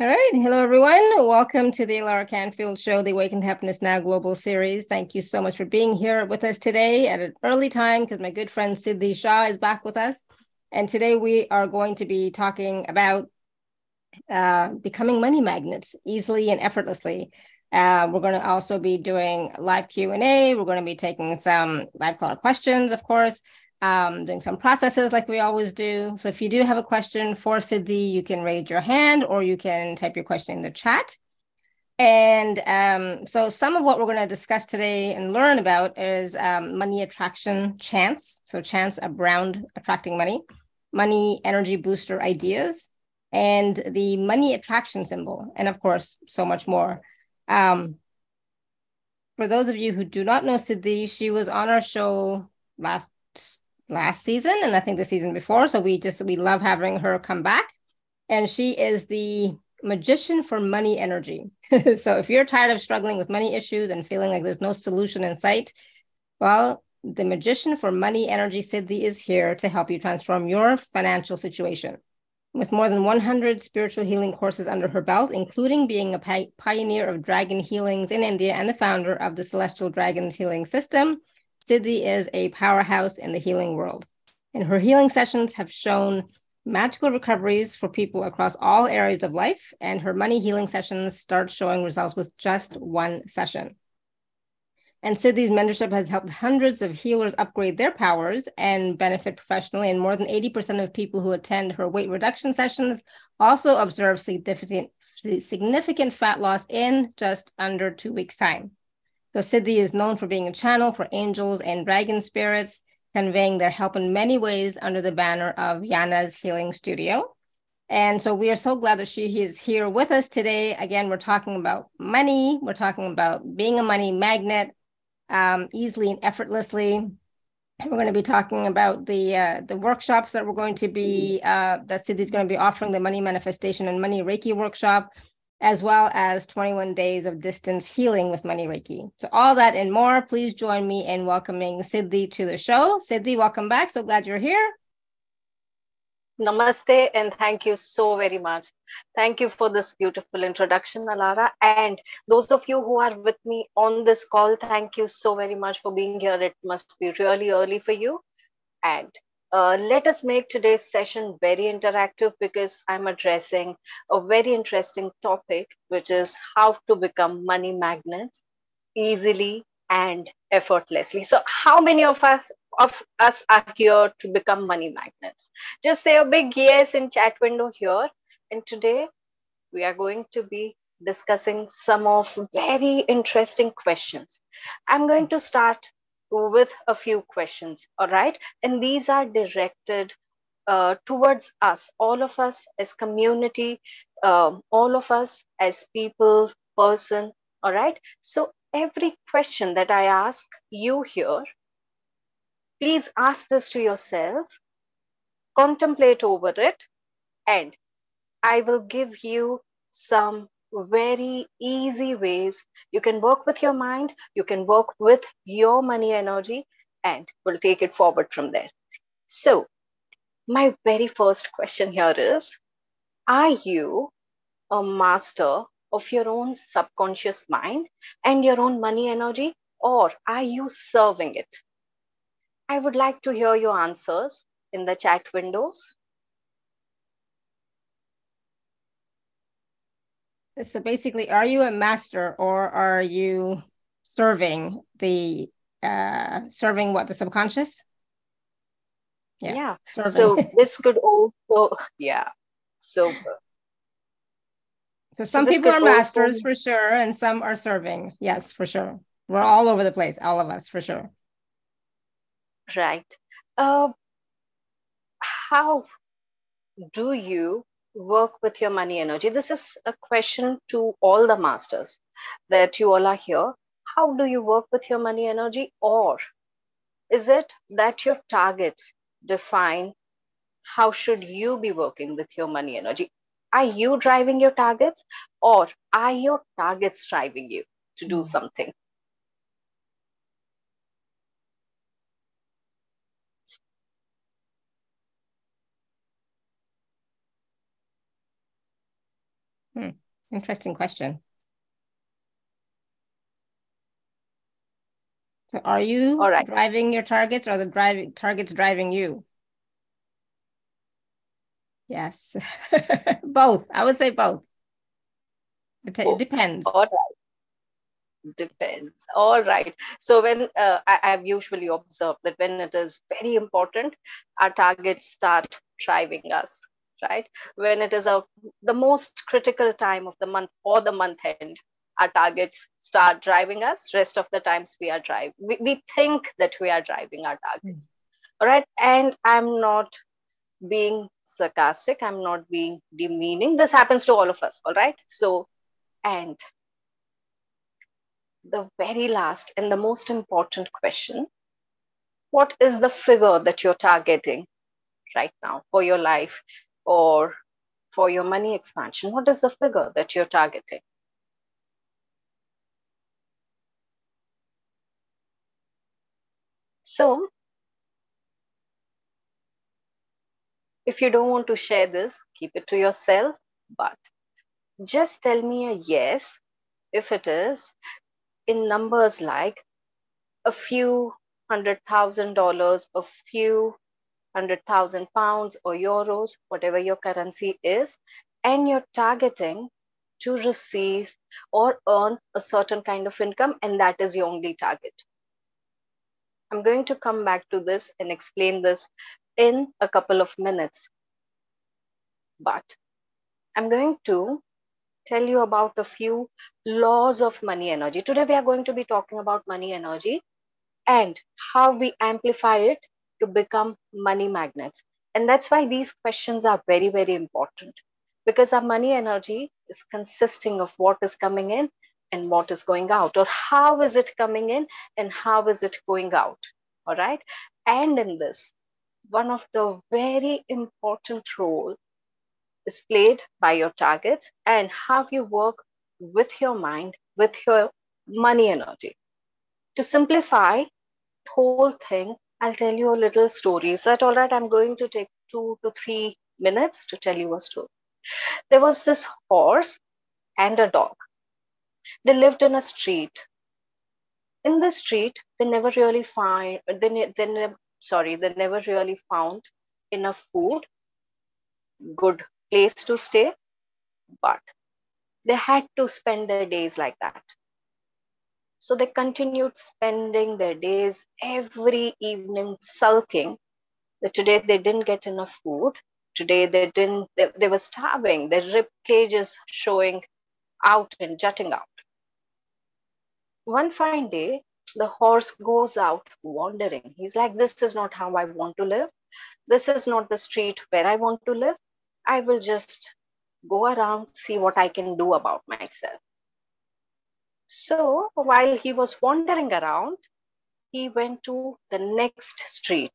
All right. Hello, everyone. Welcome to the Laura Canfield Show, the Awakened Happiness Now Global Series. Thank you so much for being here with us today at an early time because my good friend Siddhii Shah is back with us. And today we are going to be talking about uh, becoming money magnets easily and effortlessly. Uh, we're going to also be doing live Q&A. We're going to be taking some live caller questions, of course um, doing some processes like we always do. So if you do have a question for Siddhii, you can raise your hand or you can type your question in the chat. And um, so some of what we're going to discuss today and learn about is um, money attraction chants. So chants around attracting money, money energy booster ideas, and the money attraction symbol. And of course, so much more. Um, for those of you who do not know Siddhii, she was on our show last last season and I think the season before. So we just we love having her come back. And she is the magician for money energy. so if you're tired of struggling with money issues and feeling like there's no solution in sight, well, the magician for money energy Siddhii is here to help you transform your financial situation. With more than 100 spiritual healing courses under her belt, including being a pioneer of dragon healings in India and the founder of the Celestial Dragons Healing System, Siddhii is a powerhouse in the healing world, and her healing sessions have shown magical recoveries for people across all areas of life. And her money healing sessions start showing results with just one session. And Siddhii's mentorship has helped hundreds of healers upgrade their powers and benefit professionally. And more than 80% of people who attend her weight reduction sessions also observe significant, significant fat loss in just under two weeks' time. So Siddhii is known for being a channel for angels and dragon spirits, conveying their help in many ways under the banner of Yana's Healing Studio. And so we are so glad that she is here with us today. Again, we're talking about money. We're talking about being a money magnet um, easily and effortlessly. We're going to be talking about the uh, the workshops that we're going to be uh, that Siddhii's going to be offering the money manifestation and money Reiki workshop as well as 21 days of distance healing with Money Reiki. So all that and more, please join me in welcoming Siddhii to the show. Siddhii, welcome back. So glad you're here. Namaste and thank you so very much. Thank you for this beautiful introduction, Alara. And those of you who are with me on this call, thank you so very much for being here. It must be really early for you. And uh, let us make today's session very interactive because I'm addressing a very interesting topic, which is how to become money magnets easily and effortlessly. So, how many of us of us are here to become money magnets? Just say a big yes in chat window here. And today we are going to be discussing some of very interesting questions. I'm going to start with a few questions, all right? And these are directed uh, towards us, all of us as community, um, all of us as people, person, all right? So every question that I ask you here, please ask this to yourself, contemplate over it, and I will give you some very easy ways. You can work with your mind, you can work with your money energy, and we'll take it forward from there. So, my very first question here is Are you a master of your own subconscious mind and your own money energy, or are you serving it? I would like to hear your answers in the chat windows. So basically, are you a master or are you serving the uh serving what the subconscious? Yeah. yeah. So this could also yeah. So so some so people are masters also... for sure, and some are serving. Yes, for sure. We're all over the place, all of us, for sure. Right. Uh, how do you work with your money energy? This is a question to all the masters that you all are here. How do you work with your money energy? Or is it that your targets define how should you be working with your money energy? Are you driving your targets or are your targets driving you to do hmm. something? Hmm. Interesting question. So are you All right. driving your targets or the driving targets driving you? Yes. both. I would say both. It, it depends. All right. Depends. All right. So when uh, I, I've usually observed that when it is very important, our targets start driving us right? When it is a the most critical time of the month or the month end our targets start driving us. Rest of the times we are driving we, we think that we are driving our targets. Mm. all right? And i'm not being sarcastic. I'm not being demeaning. This happens to all of us all right? So and the very last and the most important question what is the figure that you're targeting right now for your life or for your money expansion what is the figure that you're targeting? So, if you don't want to share this, keep it to yourself, but just tell me a yes if it is in numbers like a few hundred thousand dollars, a few hundred thousand pounds or euros, whatever your currency is, and you're targeting to receive or earn a certain kind of income, and that is your only target. I'm going to come back to this and explain this in a couple of minutes. But I'm going to tell you about a few laws of money energy. Today, we are going to be talking about money energy and how we amplify it to become money magnets. And that's why these questions are very, very important. Because our money energy is consisting of what is coming in and what is going out or how is it coming in and how is it going out all right? And in this one of the very important role is played by your targets and how you work with your mind with your money energy. To simplify the whole thing i'll tell you a little story is that all right i'm going to take two to three minutes to tell you a story there was this horse and a dog they lived in a street. In the street, they never really find, they, they sorry, they never really found enough food, good place to stay, but they had to spend their days like that. So they continued spending their days every evening sulking that today they didn't get enough food. Today they didn't, they, they were starving. Their rib cages showing out and jutting out. One fine day, the horse goes out wandering. He's like, This is not how I want to live. This is not the street where I want to live. I will just go around, see what I can do about myself. So while he was wandering around, he went to the next street.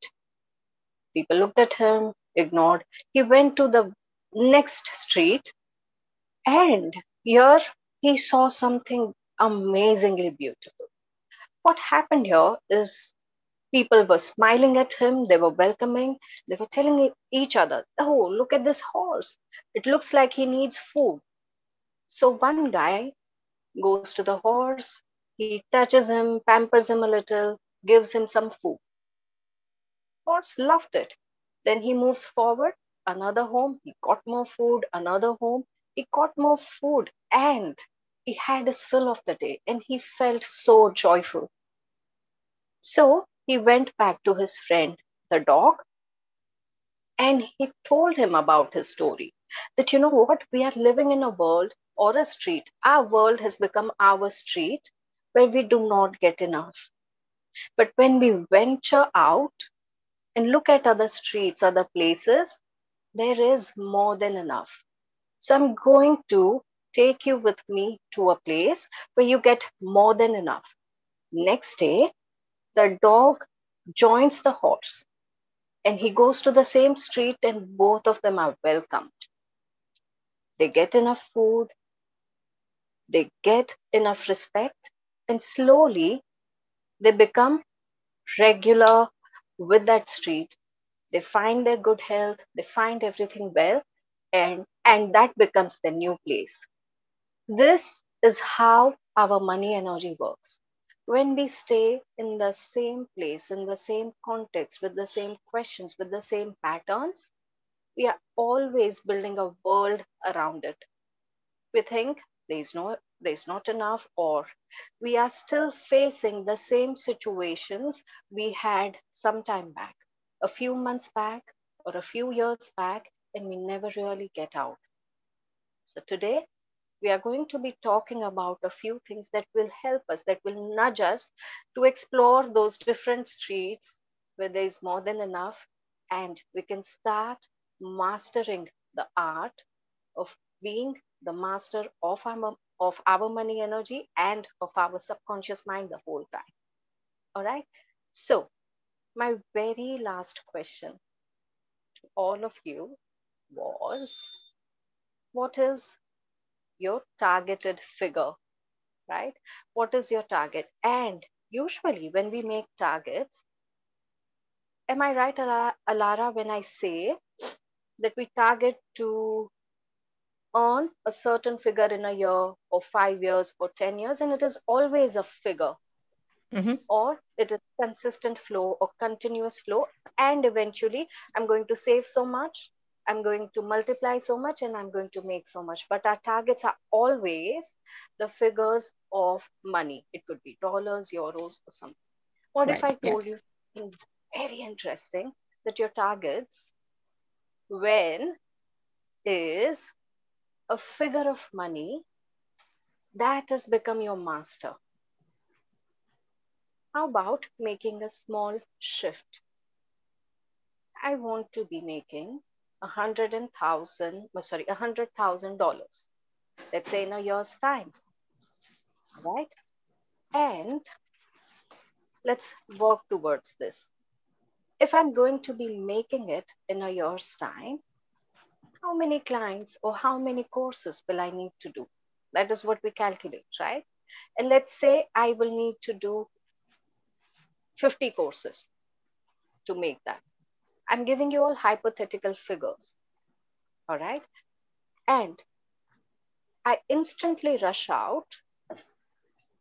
People looked at him, ignored. He went to the next street, and here he saw something amazingly beautiful. What happened here is people were smiling at him, they were welcoming, they were telling each other, Oh, look at this horse. It looks like he needs food. So one guy goes to the horse, he touches him, pampers him a little, gives him some food. Horse loved it. Then he moves forward, another home, he got more food, another home, he got more food, and he had his fill of the day and he felt so joyful. So he went back to his friend, the dog, and he told him about his story. That, you know what, we are living in a world or a street. Our world has become our street where we do not get enough. But when we venture out and look at other streets, other places, there is more than enough. So I'm going to take you with me to a place where you get more than enough. Next day, the dog joins the horse and he goes to the same street, and both of them are welcomed. They get enough food, they get enough respect, and slowly they become regular with that street. They find their good health, they find everything well, and and that becomes the new place. This is how our money energy works. When we stay in the same place in the same context with the same questions with the same patterns we are always building a world around it. We think there's no there's not enough or we are still facing the same situations we had some time back a few months back or a few years back and we never really get out. So today we are going to be talking about a few things that will help us that will nudge us to explore those different streets where there is more than enough and we can start mastering the art of being the master of our, of our money energy and of our subconscious mind the whole time. All right. So, my very last question to all of you was what is your targeted figure? Right? What is your target? And usually, when we make targets, am I right, Alara, when I say that we target to earn a certain figure in a year or five years or 10 years, and it is always a figure. Mm-hmm. Or it is consistent flow or continuous flow, and eventually I'm going to save so much, I'm going to multiply so much, and I'm going to make so much. But our targets are always the figures of money. It could be dollars, euros, or something. What right. if I told yes. you something very interesting that your targets, when is a figure of money that has become your master. How about making a small shift? I want to be making a hundred and thousand, uh, sorry, a hundred thousand dollars. Let's say in a year's time, right? And let's work towards this. If I'm going to be making it in a year's time, how many clients or how many courses will I need to do? That is what we calculate, right? And let's say I will need to do 50 courses to make that. I'm giving you all hypothetical figures, all right? And I instantly rush out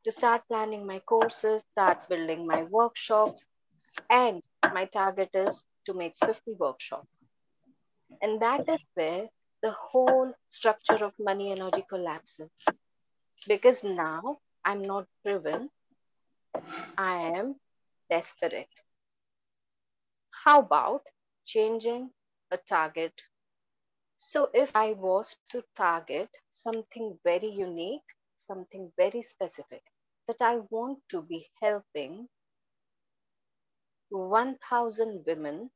to start planning my courses, start building my workshops, and my target is to make 50 workshops. And that is where the whole structure of money energy collapses. Because now I'm not driven, I am desperate. How about changing a target? So if I was to target something very unique, something very specific, that I want to be helping 1,000 women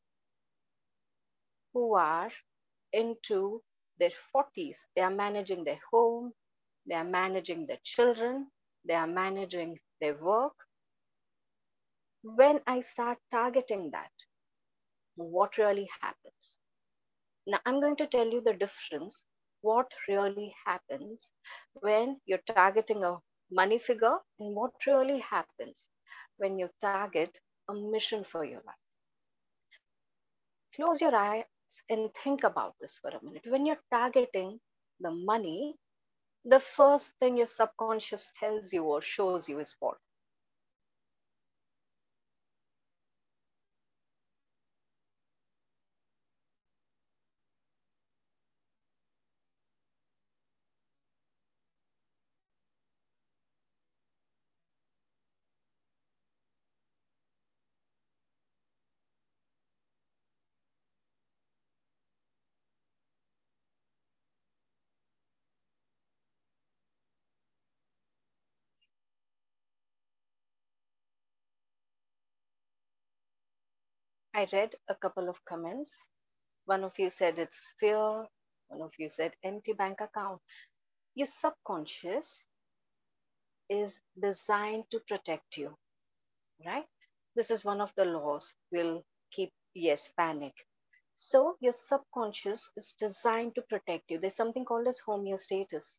who are into their 40s. They are managing their home, they are managing their children, they are managing their work. When I start targeting that, what really happens? Now, I'm going to tell you the difference what really happens when you're targeting a money figure and what really happens when you target a mission for your life. Close your eye and think about this for a minute. When you're targeting the money, the first thing your subconscious tells you or shows you is what? I read a couple of comments. One of you said it's fear. One of you said empty bank account. Your subconscious is designed to protect you, right? This is one of the laws. Will keep, yes, panic. So your subconscious is designed to protect you. There's something called as homeostasis.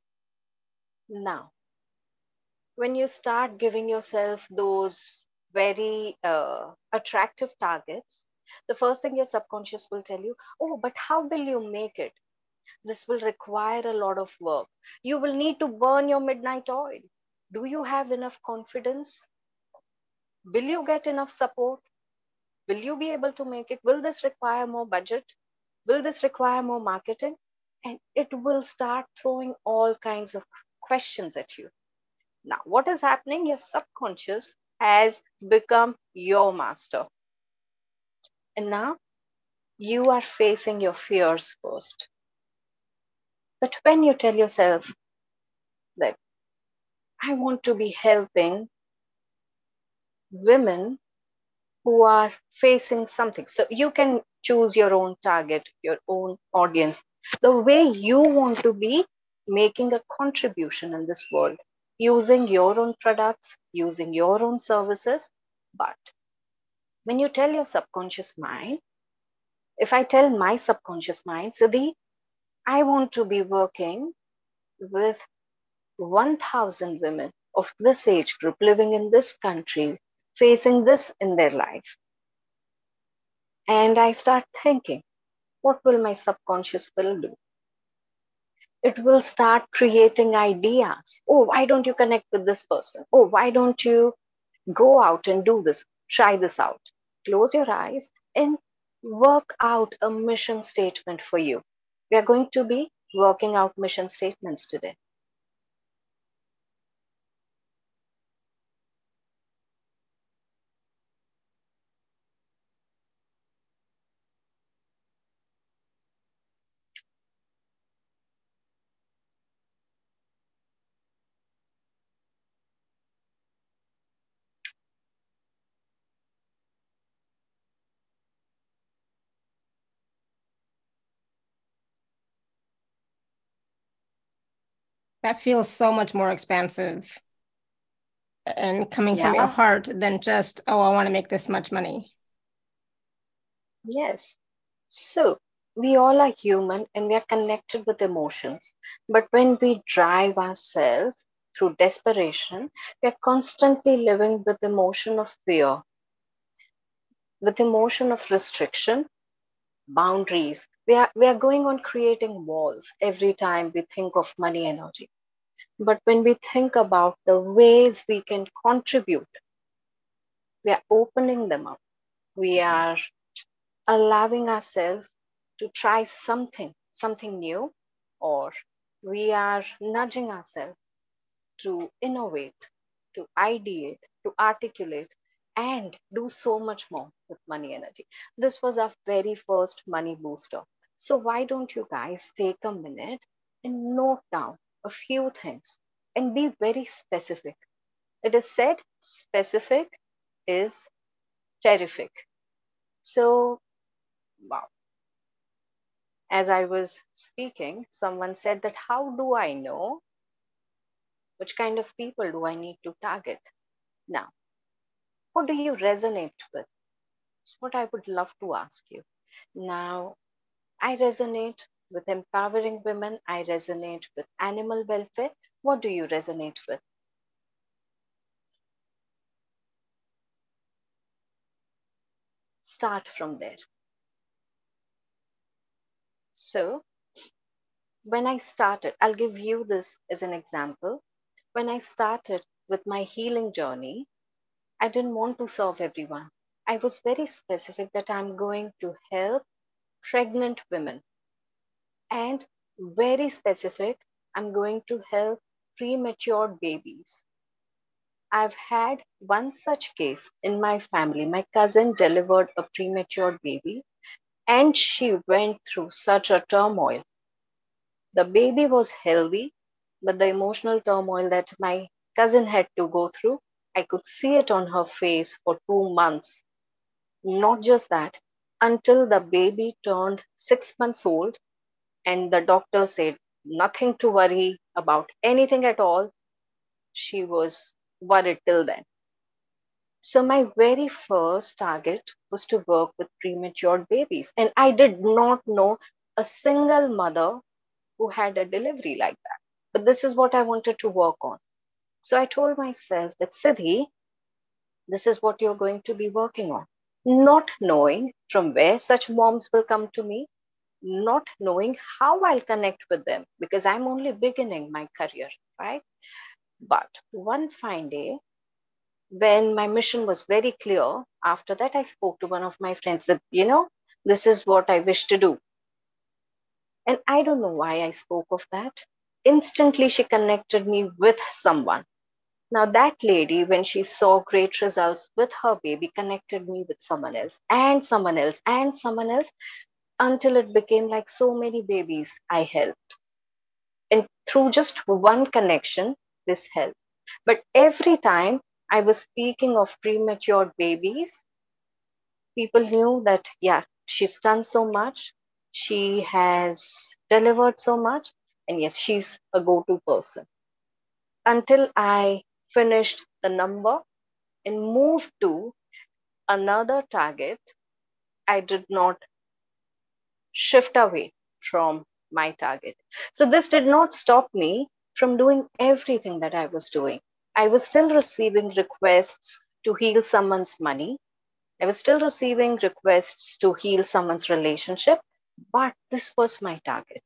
Now, when you start giving yourself those very uh, attractive targets, the first thing your subconscious will tell you, oh, but how will you make it? This will require a lot of work. You will need to burn your midnight oil. Do you have enough confidence? Will you get enough support? Will you be able to make it? Will this require more budget? Will this require more marketing? And it will start throwing all kinds of questions at you. Now, what is happening? Your subconscious has become your master. And now you are facing your fears first. But when you tell yourself that I want to be helping women who are facing something, so you can choose your own target, your own audience, the way you want to be making a contribution in this world using your own products, using your own services. But when you tell your subconscious mind, if I tell my subconscious mind, Siddhii, I want to be working with 1,000 women of this age group living in this country, facing this in their life. And I start thinking, what will my subconscious will do? It will start creating ideas. Oh, why don't you connect with this person? Oh, why don't you go out and do this? Try this out. Close your eyes and work out a mission statement for you. We are going to be working out mission statements today. That feels so much more expansive and coming yeah. from your heart than just oh i want to make this much money yes so we all are human and we are connected with emotions but when we drive ourselves through desperation we are constantly living with emotion of fear with emotion of restriction boundaries. We are we are going on creating walls every time we think of money energy. But when we think about the ways we can contribute we are opening them up. We mm-hmm. are allowing ourselves to try something something new or we are nudging ourselves to innovate to ideate to articulate and do so much more with money energy. This was our very first money booster. So why don't you guys take a minute and note down a few things and be very specific. It is said specific is terrific. So, wow. As I was speaking, someone said that how do I know which kind of people do I need to target? Now, what do you resonate with? It's what I would love to ask you. Now, I resonate with empowering women. I resonate with animal welfare. What do you resonate with? Start from there. So, when I started, I'll give you this as an example. When I started with my healing journey, I didn't want to serve everyone. I was very specific that I'm going to help pregnant women and very specific, I'm going to help premature babies. I've had one such case in my family. My cousin delivered a premature baby and she went through such a turmoil. The baby was healthy, but the emotional turmoil that my cousin had to go through I could see it on her face for two months. Not just that, until the baby turned six months old and the doctor said nothing to worry about anything at all. She was worried till then. So, my very first target was to work with premature babies. And I did not know a single mother who had a delivery like that. But this is what I wanted to work on. So I told myself that Siddhii, this is what you're going to be working on. Not knowing from where such moms will come to me, not knowing how I'll connect with them because I'm only beginning my career, right? But one fine day, when my mission was very clear, after that, I spoke to one of my friends that, you know, this is what I wish to do. And I don't know why I spoke of that. Instantly, she connected me with someone. Now, that lady, when she saw great results with her baby, connected me with someone else and someone else and someone else until it became like so many babies I helped. And through just one connection, this helped. But every time I was speaking of premature babies, people knew that, yeah, she's done so much, she has delivered so much, and yes, she's a go to person. Until I finished the number and moved to another target, I did not shift away from my target. So this did not stop me from doing everything that I was doing. I was still receiving requests to heal someone's money. I was still receiving requests to heal someone's relationship, but this was my target.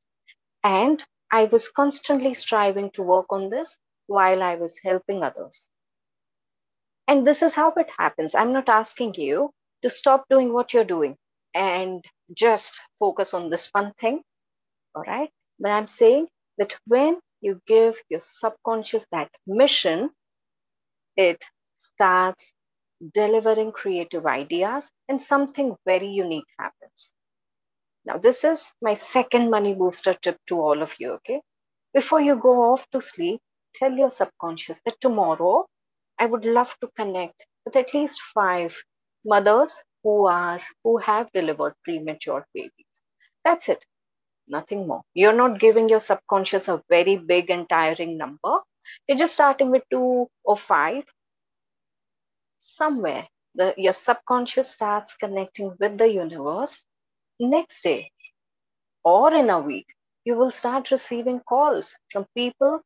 And I was constantly striving to work on this while I was helping others. And this is how it happens. I'm not asking you to stop doing what you're doing and just focus on this one thing. All right. But I'm saying that when you give your subconscious that mission, it starts delivering creative ideas and something very unique happens. Now, this is my second money booster tip to all of you. Okay. Before you go off to sleep, tell your subconscious that tomorrow I would love to connect with at least five mothers who are who have delivered premature babies. That's it. Nothing more. You're not giving your subconscious a very big and tiring number. You're just starting with two or five. Somewhere the your subconscious starts connecting with the universe. Next day or in a week, you will start receiving calls from people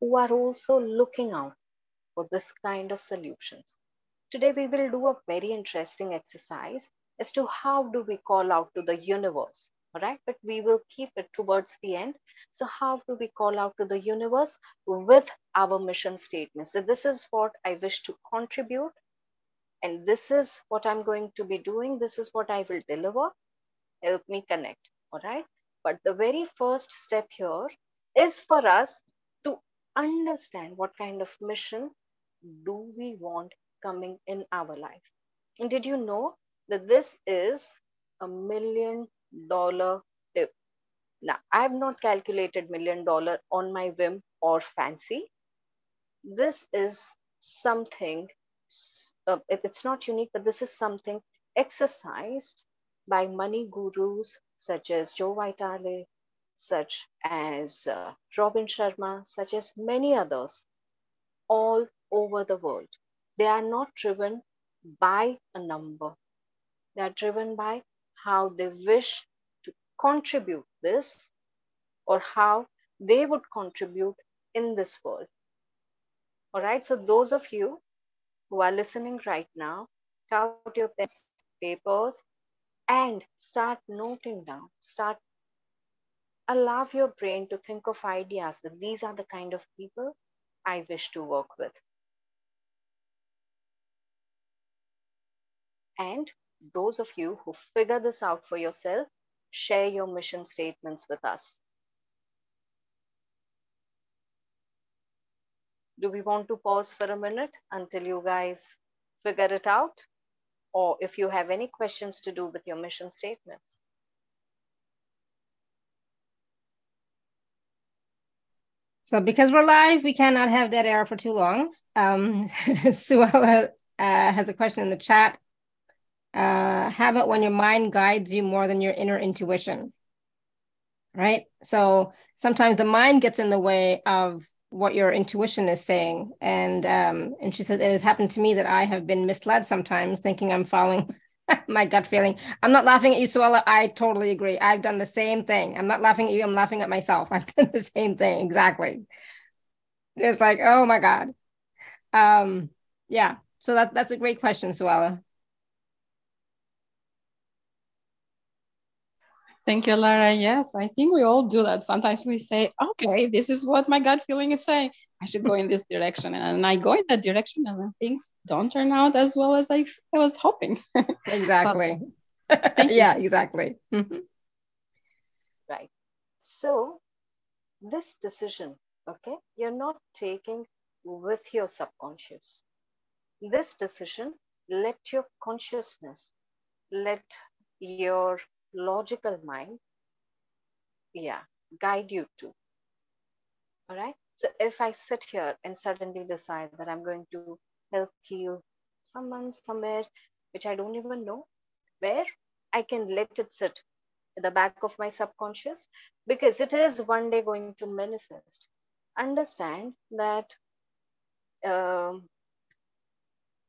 who are also looking out for this kind of solutions. Today, we will do a very interesting exercise as to how do we call out to the universe, all right? But we will keep it towards the end. So how do we call out to the universe with our mission statements? So this is what I wish to contribute. And this is what I'm going to be doing. This is what I will deliver. Help me connect, all right? But the very first step here is for us understand what kind of mission do we want coming in our life. And did you know that this is a million dollar tip? Now, I have not calculated million dollar on my whim or fancy. This is something, uh, it's not unique, but this is something exercised by money gurus such as Joe Vitale, such as uh, Robin Sharma, such as many others all over the world. They are not driven by a number. They are driven by how they wish to contribute this or how they would contribute in this world. All right, so those of you who are listening right now, out your pens, papers, and start noting down. Start allow your brain to think of ideas that these are the kind of people I wish to work with. And those of you who figure this out for yourself, share your mission statements with us. Do we want to pause for a minute until you guys figure it out? Or if you have any questions to do with your mission statements? So because we're live, we cannot have dead air for too long. Um, Suella uh, has a question in the chat uh, have it when your mind guides you more than your inner intuition. Right. So sometimes the mind gets in the way of what your intuition is saying. And um, and she says it has happened to me that I have been misled sometimes, thinking I'm following my gut feeling. I'm not laughing at you, Suella. I totally agree. I've done the same thing. I'm not laughing at you. I'm laughing at myself. I've done the same thing exactly. It's like, oh my god. Um, yeah. So that that's a great question, Suella. Thank you, Lara. Yes, I think we all do that. Sometimes we say, okay, this is what my gut feeling is saying. I should go in this direction. And I go in that direction and then things don't turn out as well as I, I was hoping. Exactly. so, yeah, exactly. Mm-hmm. Right. So this decision, okay, you're not taking with your subconscious. This decision, let your consciousness, let your logical mind, yeah, guide you to. All right. So if I sit here and suddenly decide that I'm going to help heal someone somewhere which I don't even know, where I can let it sit at the back of my subconscious because it is one day going to manifest. Understand that um,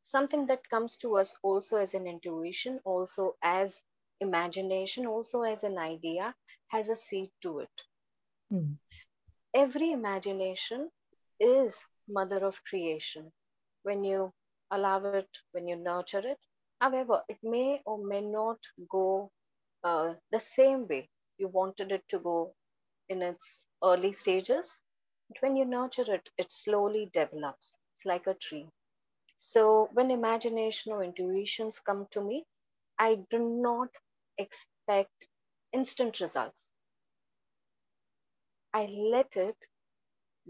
something that comes to us also as an intuition, also as imagination, also as an idea, has a seed to it. Mm. Every imagination is mother of creation. When you allow it, when you nurture it, however, it may or may not go uh, the same way you wanted it to go in its early stages. But when you nurture it, it slowly develops. It's like a tree. So when imagination or intuitions come to me, I do not expect instant results. I let it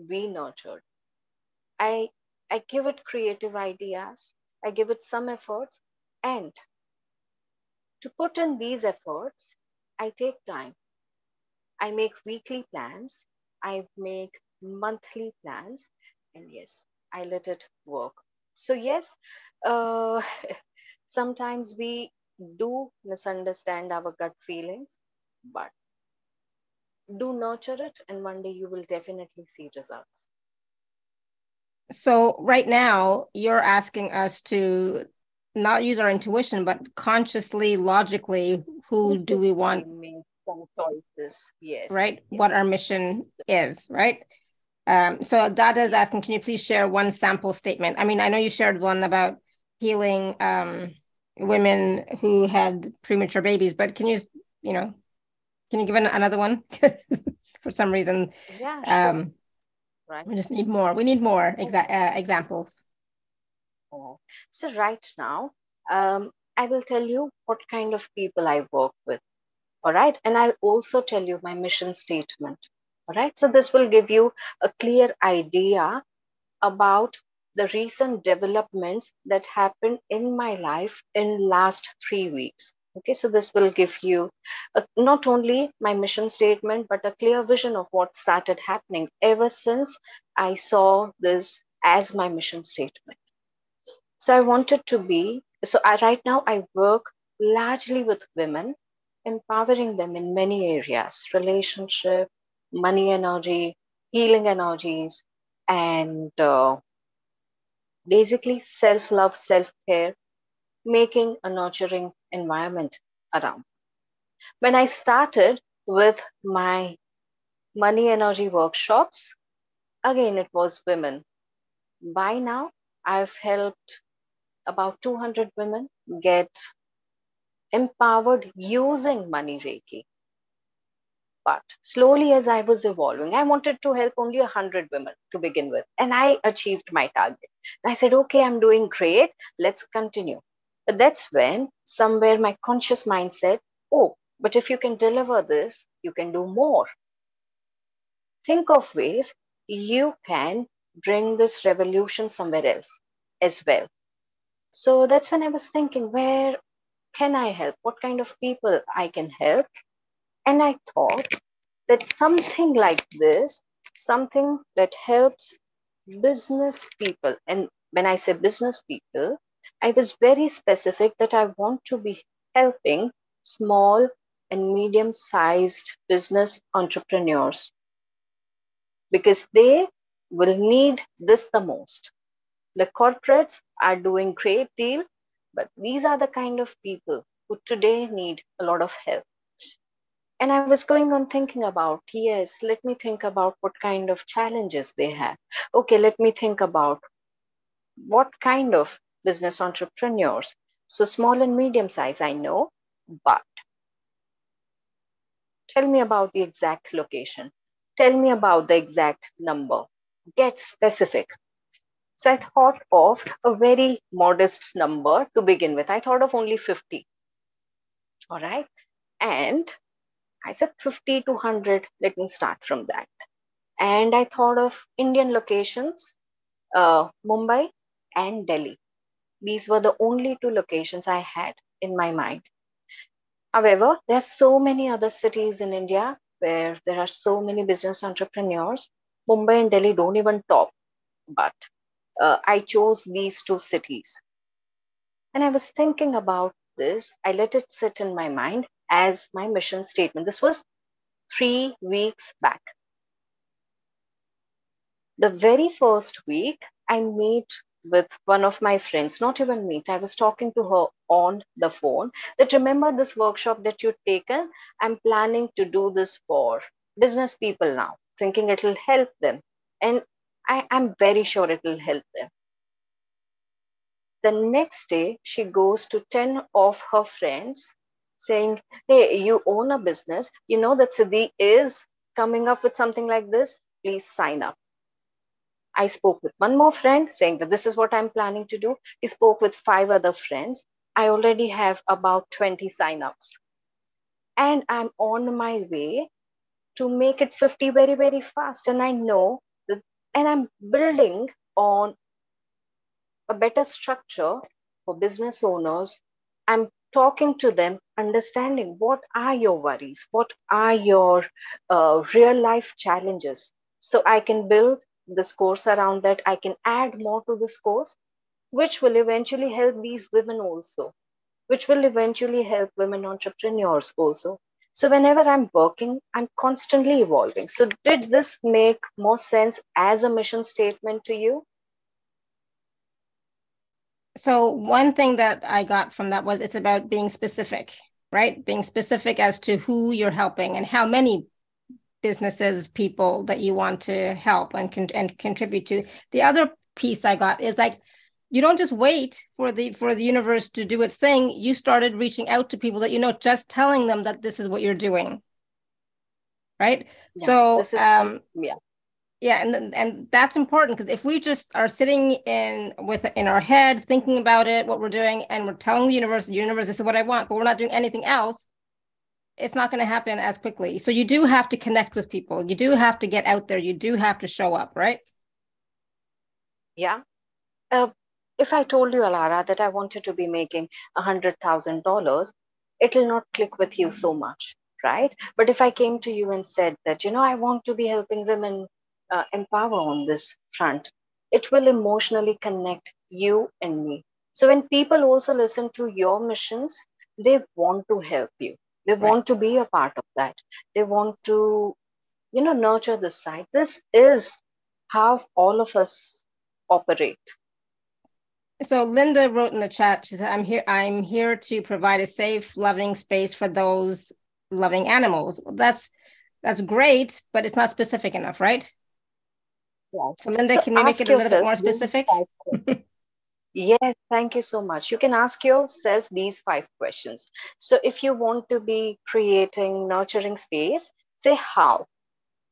be nurtured. I, I give it creative ideas, I give it some efforts, and to put in these efforts, I take time. I make weekly plans, I make monthly plans, and yes, I let it work. So, yes, uh, sometimes we do misunderstand our gut feelings, but do nurture it, and one day you will definitely see results. So, right now, you're asking us to not use our intuition, but consciously, logically, who do we want? Make some choices. Yes. Right. Yes. What our mission is. Right. Um, so Dada is asking, can you please share one sample statement? I mean, I know you shared one about healing um, women who had premature babies, but can you, you know, can you give another one? For some reason, yeah, sure. um, right. We just need more. We need more exa- uh, examples. So right now, um, I will tell you what kind of people I work with. All right. And I'll also tell you my mission statement. All right. So this will give you a clear idea about the recent developments that happened in my life in last three weeks. Okay, so this will give you a, not only my mission statement, but a clear vision of what started happening ever since I saw this as my mission statement. So I wanted to be, so I, right now I work largely with women, empowering them in many areas relationship, money energy, healing energies, and uh, basically self love, self care, making a nurturing environment around. When I started with my money energy workshops, again, it was women. By now, I've helped about 200 women get empowered using money Reiki. But slowly, as I was evolving, I wanted to help only 100 women to begin with. And I achieved my target. I said, okay, I'm doing great. Let's continue. But that's when somewhere my conscious mind said, oh, but if you can deliver this, you can do more. Think of ways you can bring this revolution somewhere else as well. So that's when I was thinking, where can I help? What kind of people I can help? And I thought that something like this, something that helps business people, and when I say business people, I was very specific that I want to be helping small and medium sized business entrepreneurs because they will need this the most the corporates are doing great deal, but these are the kind of people who today need a lot of help. And I was going on thinking about, yes, let me think about what kind of challenges they have. Okay, let me think about what kind of business entrepreneurs. So small and medium size, I know, but tell me about the exact location. Tell me about the exact number. Get specific. So i thought of a very modest number to begin with. I thought of only 50 all right? And i said 50 to 100 let me start from that. And i thought of indian locations uh, mumbai and delhi. These were the only two locations i had in my mind. However there are so many other cities in india where there are so many business entrepreneurs. Mumbai and delhi don't even talk but uh, i chose these two cities. And i was thinking about this. I let it sit in my mind as my mission statement this was 3 weeks back the very first week, I meet with one of my friends, not even meet, I was talking to her on the phone that remember this workshop that you've taken? I'm planning to do this for business people now, thinking it'll help them. And I am very sure it will help them. The next day, she goes to 10 of her friends saying, Hey, you own a business. You know that Siddhii is coming up with something like this. Please sign up. I spoke with one more friend saying that this is what I'm planning to do. He spoke with five other friends. I already have about 20 signups. And I'm on my way to make it 50 very, very fast. And I know that, and I'm building on a better structure for business owners. I'm talking to them, understanding what are your worries, what are your uh, real life challenges. So I can build this course around that. I can add more to this course which will eventually help these women also which will eventually help women entrepreneurs also. So whenever i'm working i'm constantly evolving. So did this make more sense as a mission statement to you so one thing that i got from that was it's about being specific right being specific as to who you're helping and how many businesses, people that you want to help and con- and contribute to. The other piece I got is like you don't just wait for the for the universe to do its thing. You started reaching out to people that you know, just telling them that this is what you're doing. Right. Yeah, so is, um yeah. Yeah, and and that's important because if we just are sitting in with in our head thinking about it, what we're doing, and we're telling the universe, the universe, this is what I want, but we're not doing anything else, it's not going to happen as quickly. So you do have to connect with people. You do have to get out there. You do have to show up, right? Yeah. Uh, if I told you, Alara, that I wanted to be making a hundred thousand dollars, it will not click with you so much, right? But if I came to you and said that, you know, I want to be helping women uh, empower on this front, it will emotionally connect you and me. So when people also listen to your missions, they want to help you. They right. want to be a part of that. They want to you know nurture the site. This is how all of us operate. So linda wrote in the chat she said i'm here i'm here to provide a safe loving space for those loving animals. Well, that's that's great but it's not specific enough right yeah. so linda so can we make it a little bit more specific Yes, thank you so much. You can ask yourself these five questions. So, if you want to be creating nurturing space, say how.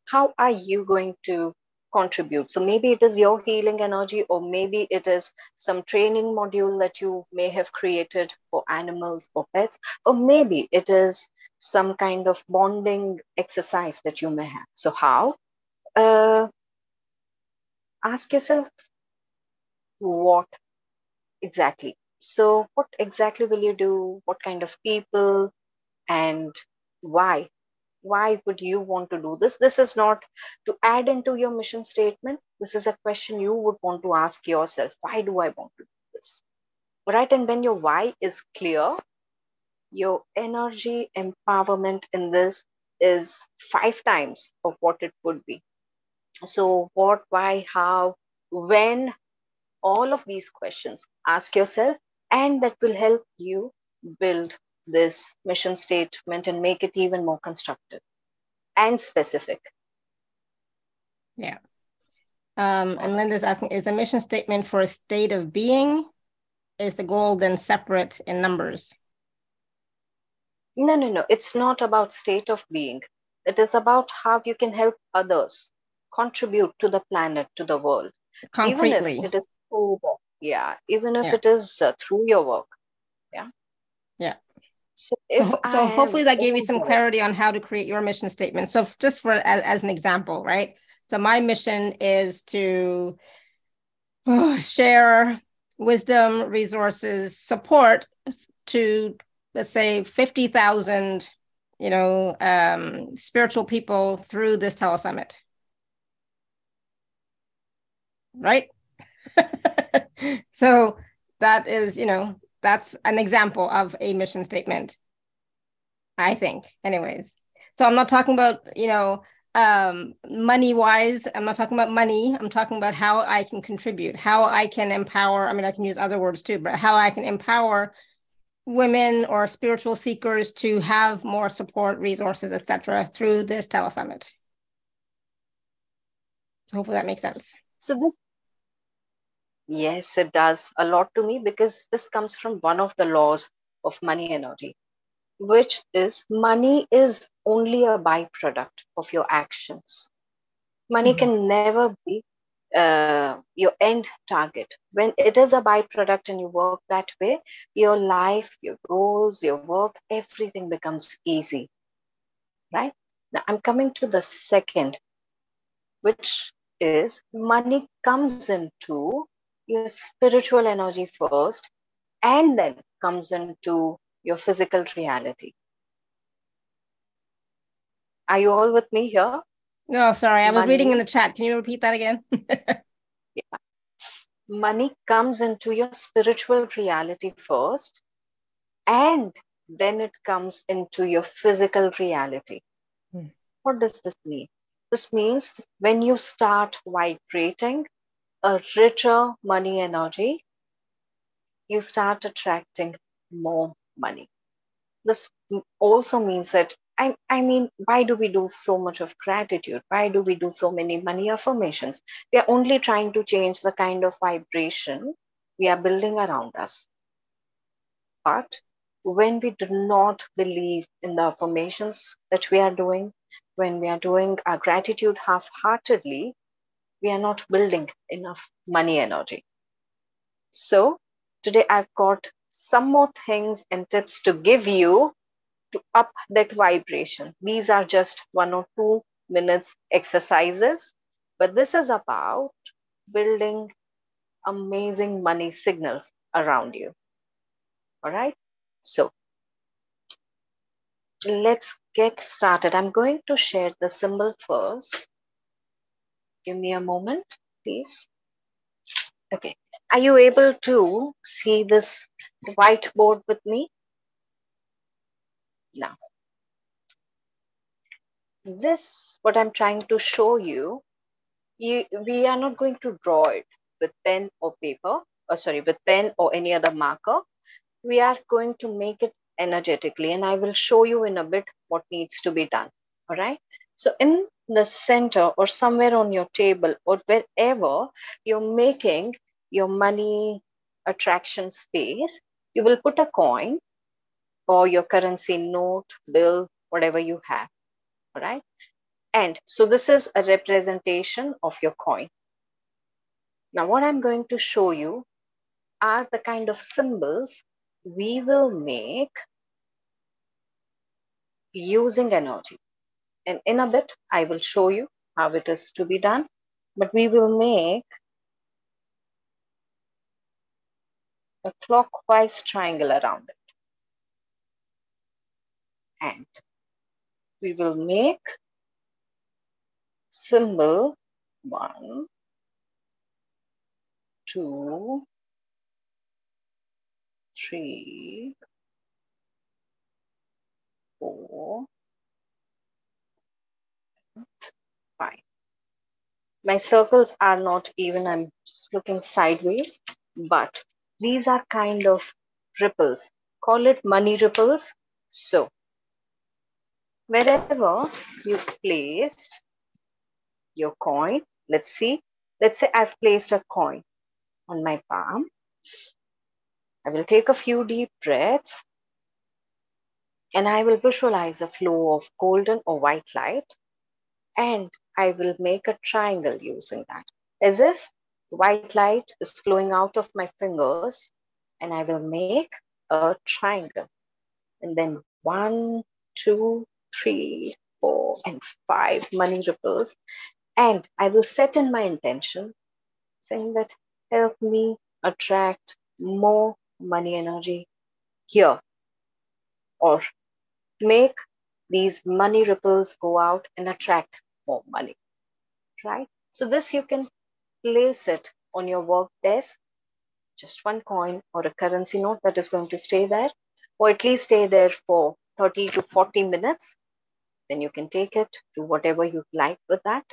How are you going to contribute? So, maybe it is your healing energy, or maybe it is some training module that you may have created for animals or pets, or maybe it is some kind of bonding exercise that you may have. So, how? Uh, ask yourself what Exactly. So, what exactly will you do? What kind of people? And why? Why would you want to do this? This is not to add into your mission statement. This is a question you would want to ask yourself. Why do I want to do this? Right. And when your why is clear, your energy empowerment in this is five times of what it would be. So, what, why, how, when, all of these questions ask yourself and that will help you build this mission statement and make it even more constructive and specific. Yeah. Um, and linda's asking is a mission statement for a state of being? Is the goal then separate in numbers? No, no, no. It's not about state of being. It is about how you can help others contribute to the planet, to the world. Concretely. Even if it is through work. Yeah. Even if Yeah. it is uh, through your work. Yeah. Yeah. So, So, so hopefully that gave you some clarity on how to create your mission statement. So just for as, as an example, right? So my mission is to uh, share wisdom, resources, support to let's say 50,000, you know, um, spiritual people through this telesummit. Right? so that is, you know, that's an example of a mission statement. I think, anyways. So I'm not talking about, you know, um, money wise. I'm not talking about money. I'm talking about how I can contribute, how I can empower. I mean, I can use other words too, but how I can empower women or spiritual seekers to have more support, resources, etc., through this telesummit. Hopefully that makes sense. So this, yes, it does a lot to me because this comes from one of the laws of money energy, which is money is only a byproduct of your actions. Money Mhm. can never be uh, your end target. When it is a byproduct and you work that way, your life, your goals, your work, everything becomes easy. Right? Now I'm coming to the second, which is money comes into your spiritual energy first and then comes into your physical reality. Are you all with me here? No, sorry, I was reading in the chat. Can you repeat that again? Money comes into your spiritual reality first and then it comes into your physical reality. Hmm. What does this mean? This means when you start vibrating a richer money energy, you start attracting more money. This also means that I, I mean, why do we do so much of gratitude? Why do we do so many money affirmations? We are only trying to change the kind of vibration we are building around us. But when we do not believe in the affirmations that we are doing, when we are doing our gratitude half heartedly, we are not building enough money energy. So, today I've got some more things and tips to give you to up that vibration. These are just one or two minutes exercises, but this is about building amazing money signals around you. All right. So let's get started. I'm going to share the symbol first. Give me a moment, please. Okay. Are you able to see this whiteboard with me? Now, this, what I'm trying to show you, you we are not going to draw it with pen or paper, or sorry, with pen or any other marker. We are going to make it energetically, and I will show you in a bit what needs to be done. All right. So, in the center or somewhere on your table or wherever you're making your money attraction space, you will put a coin or your currency note, bill, whatever you have. All right. And so this is a representation of your coin. Now, what I'm going to show you are the kind of symbols we will make using energy. And in a bit, I will show you how it is to be done. But we will make a clockwise triangle around it. And we will make symbol one, two, three, four, My circles are not even, I'm just looking sideways, but these are kind of ripples. Call it money ripples. So, wherever you placed your coin, let's see, let's say I've placed a coin on my palm. I will take a few deep breaths and I will visualize a flow of golden or white light and I will make a triangle using that. As if white light is flowing out of my fingers and I will make a triangle. And then one, two, three, four, and five money ripples. And I will set in my intention saying that help me attract more money energy here. Or make these money ripples go out and attract more money right? So this you can place it on your work desk just one coin or a currency note that is going to stay there or at least stay there for 30 to 40 minutes. Then you can take it to whatever you like with that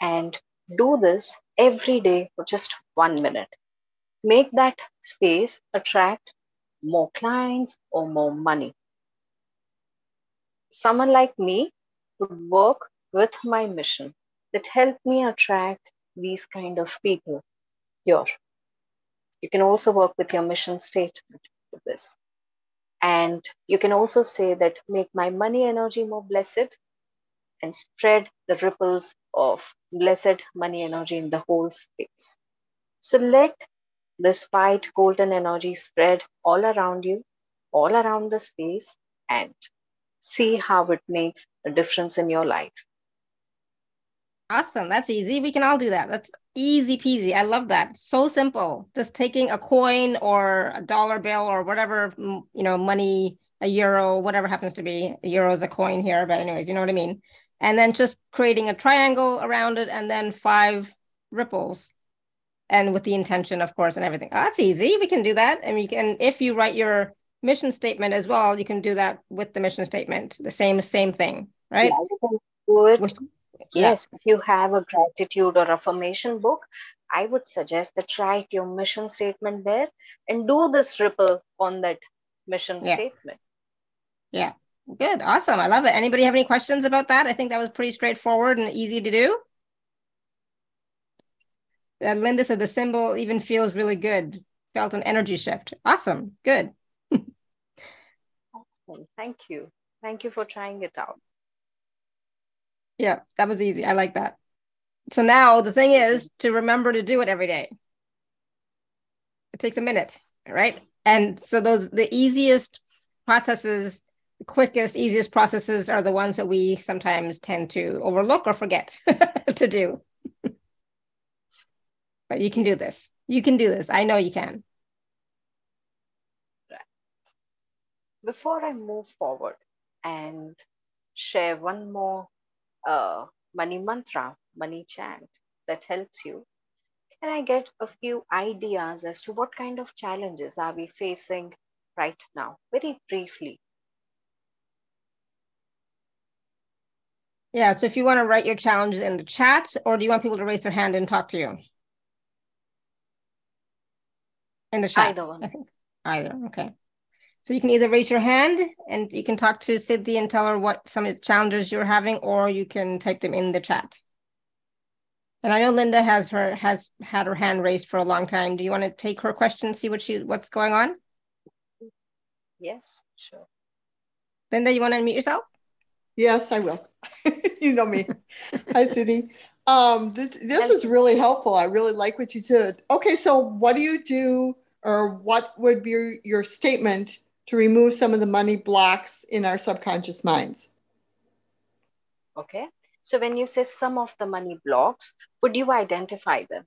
and do this every day for just one minute. Make that space attract more clients or more money. Someone like me would work with my mission that help me attract these kind of people here you can also work with your mission statement with this and you can also say that make my money energy more blessed and spread the ripples of blessed money energy in the whole space. So let this white golden energy spread all around you, all around the space, and see how it makes a difference in your life. Awesome. That's easy. We can all do that. That's easy peasy. I love that. So simple. Just taking a coin or a dollar bill or whatever, you know, money, a euro, whatever happens to be. A euro is a coin here, but anyways, you know what I mean? And then just creating a triangle around it and then five ripples. And with the intention, of course, and everything. Oh, that's easy. We can do that. And you can, if you write your mission statement as well, you can do that with the mission statement. The same, same thing, right? Yeah, you can do it Yes, if you have a gratitude or affirmation book, I would suggest that write your mission statement there and do this ripple on that mission yeah. statement. Yeah, good. Awesome. I love it. Anybody have any questions about that? I think that was pretty straightforward and easy to do. Uh, Linda said the symbol even feels really good. Felt an energy shift. Awesome. Good. awesome. Thank you. Thank you for trying it out. Yeah, that was easy. I like that. So now the thing is to remember to do it every day. It takes a minute, right? And so those the easiest processes, quickest, easiest processes are the ones that we sometimes tend to overlook or forget to do. but you can do this. You can do this. I know you can. Before I move forward and share one more uh, money mantra, money chant that helps you, can I get a few ideas as to what kind of challenges are we facing right now? Very briefly. Yeah, so if you want to write your challenges in the chat, or do you want people to raise their hand and talk to you? In the chat. Either one. Either, okay. So you can either raise your hand and you can talk to Siddhii and tell her what some of the challenges you're having, or you can type them in the chat. And I know Linda has her has had her hand raised for a long time. Do you want to take her question, see what she what's going on? Yes, sure. Linda, you want to unmute yourself? Yes, I will. you know me. Hi, Siddhii. Um, this this is really helpful. I really like what you said. Okay, so what do you do, or what would be your statement to remove some of the money blocks in our subconscious minds. Okay. So when you say some of the money blocks, would you identify them?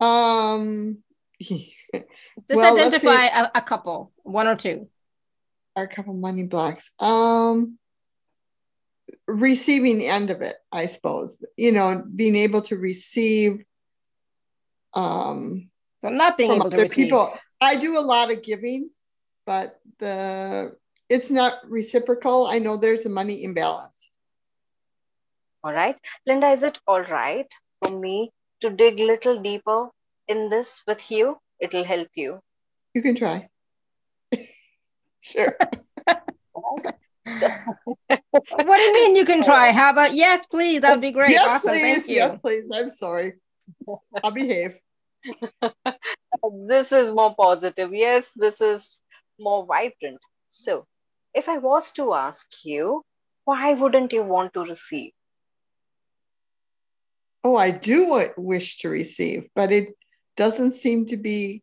Um, just well, identify a, a, couple, one or two. A couple money blocks. Um, receiving the end of it, I suppose. You know, being able to receive. Um, so not being able to receive. people. I do a lot of giving, but the it's not reciprocal. I know there's a money imbalance. All right. Linda, is it all right for me to dig a little deeper in this with you? It'll help you. You can try. sure. what do you mean you can try? How about yes, please? That'd be great. Yes, awesome. please. Thank you. Yes, please. I'm sorry. I'll behave. this is more positive. Yes, this is more vibrant. So, if I was to ask you, why wouldn't you want to receive? Oh, I do wish to receive, but it doesn't seem to be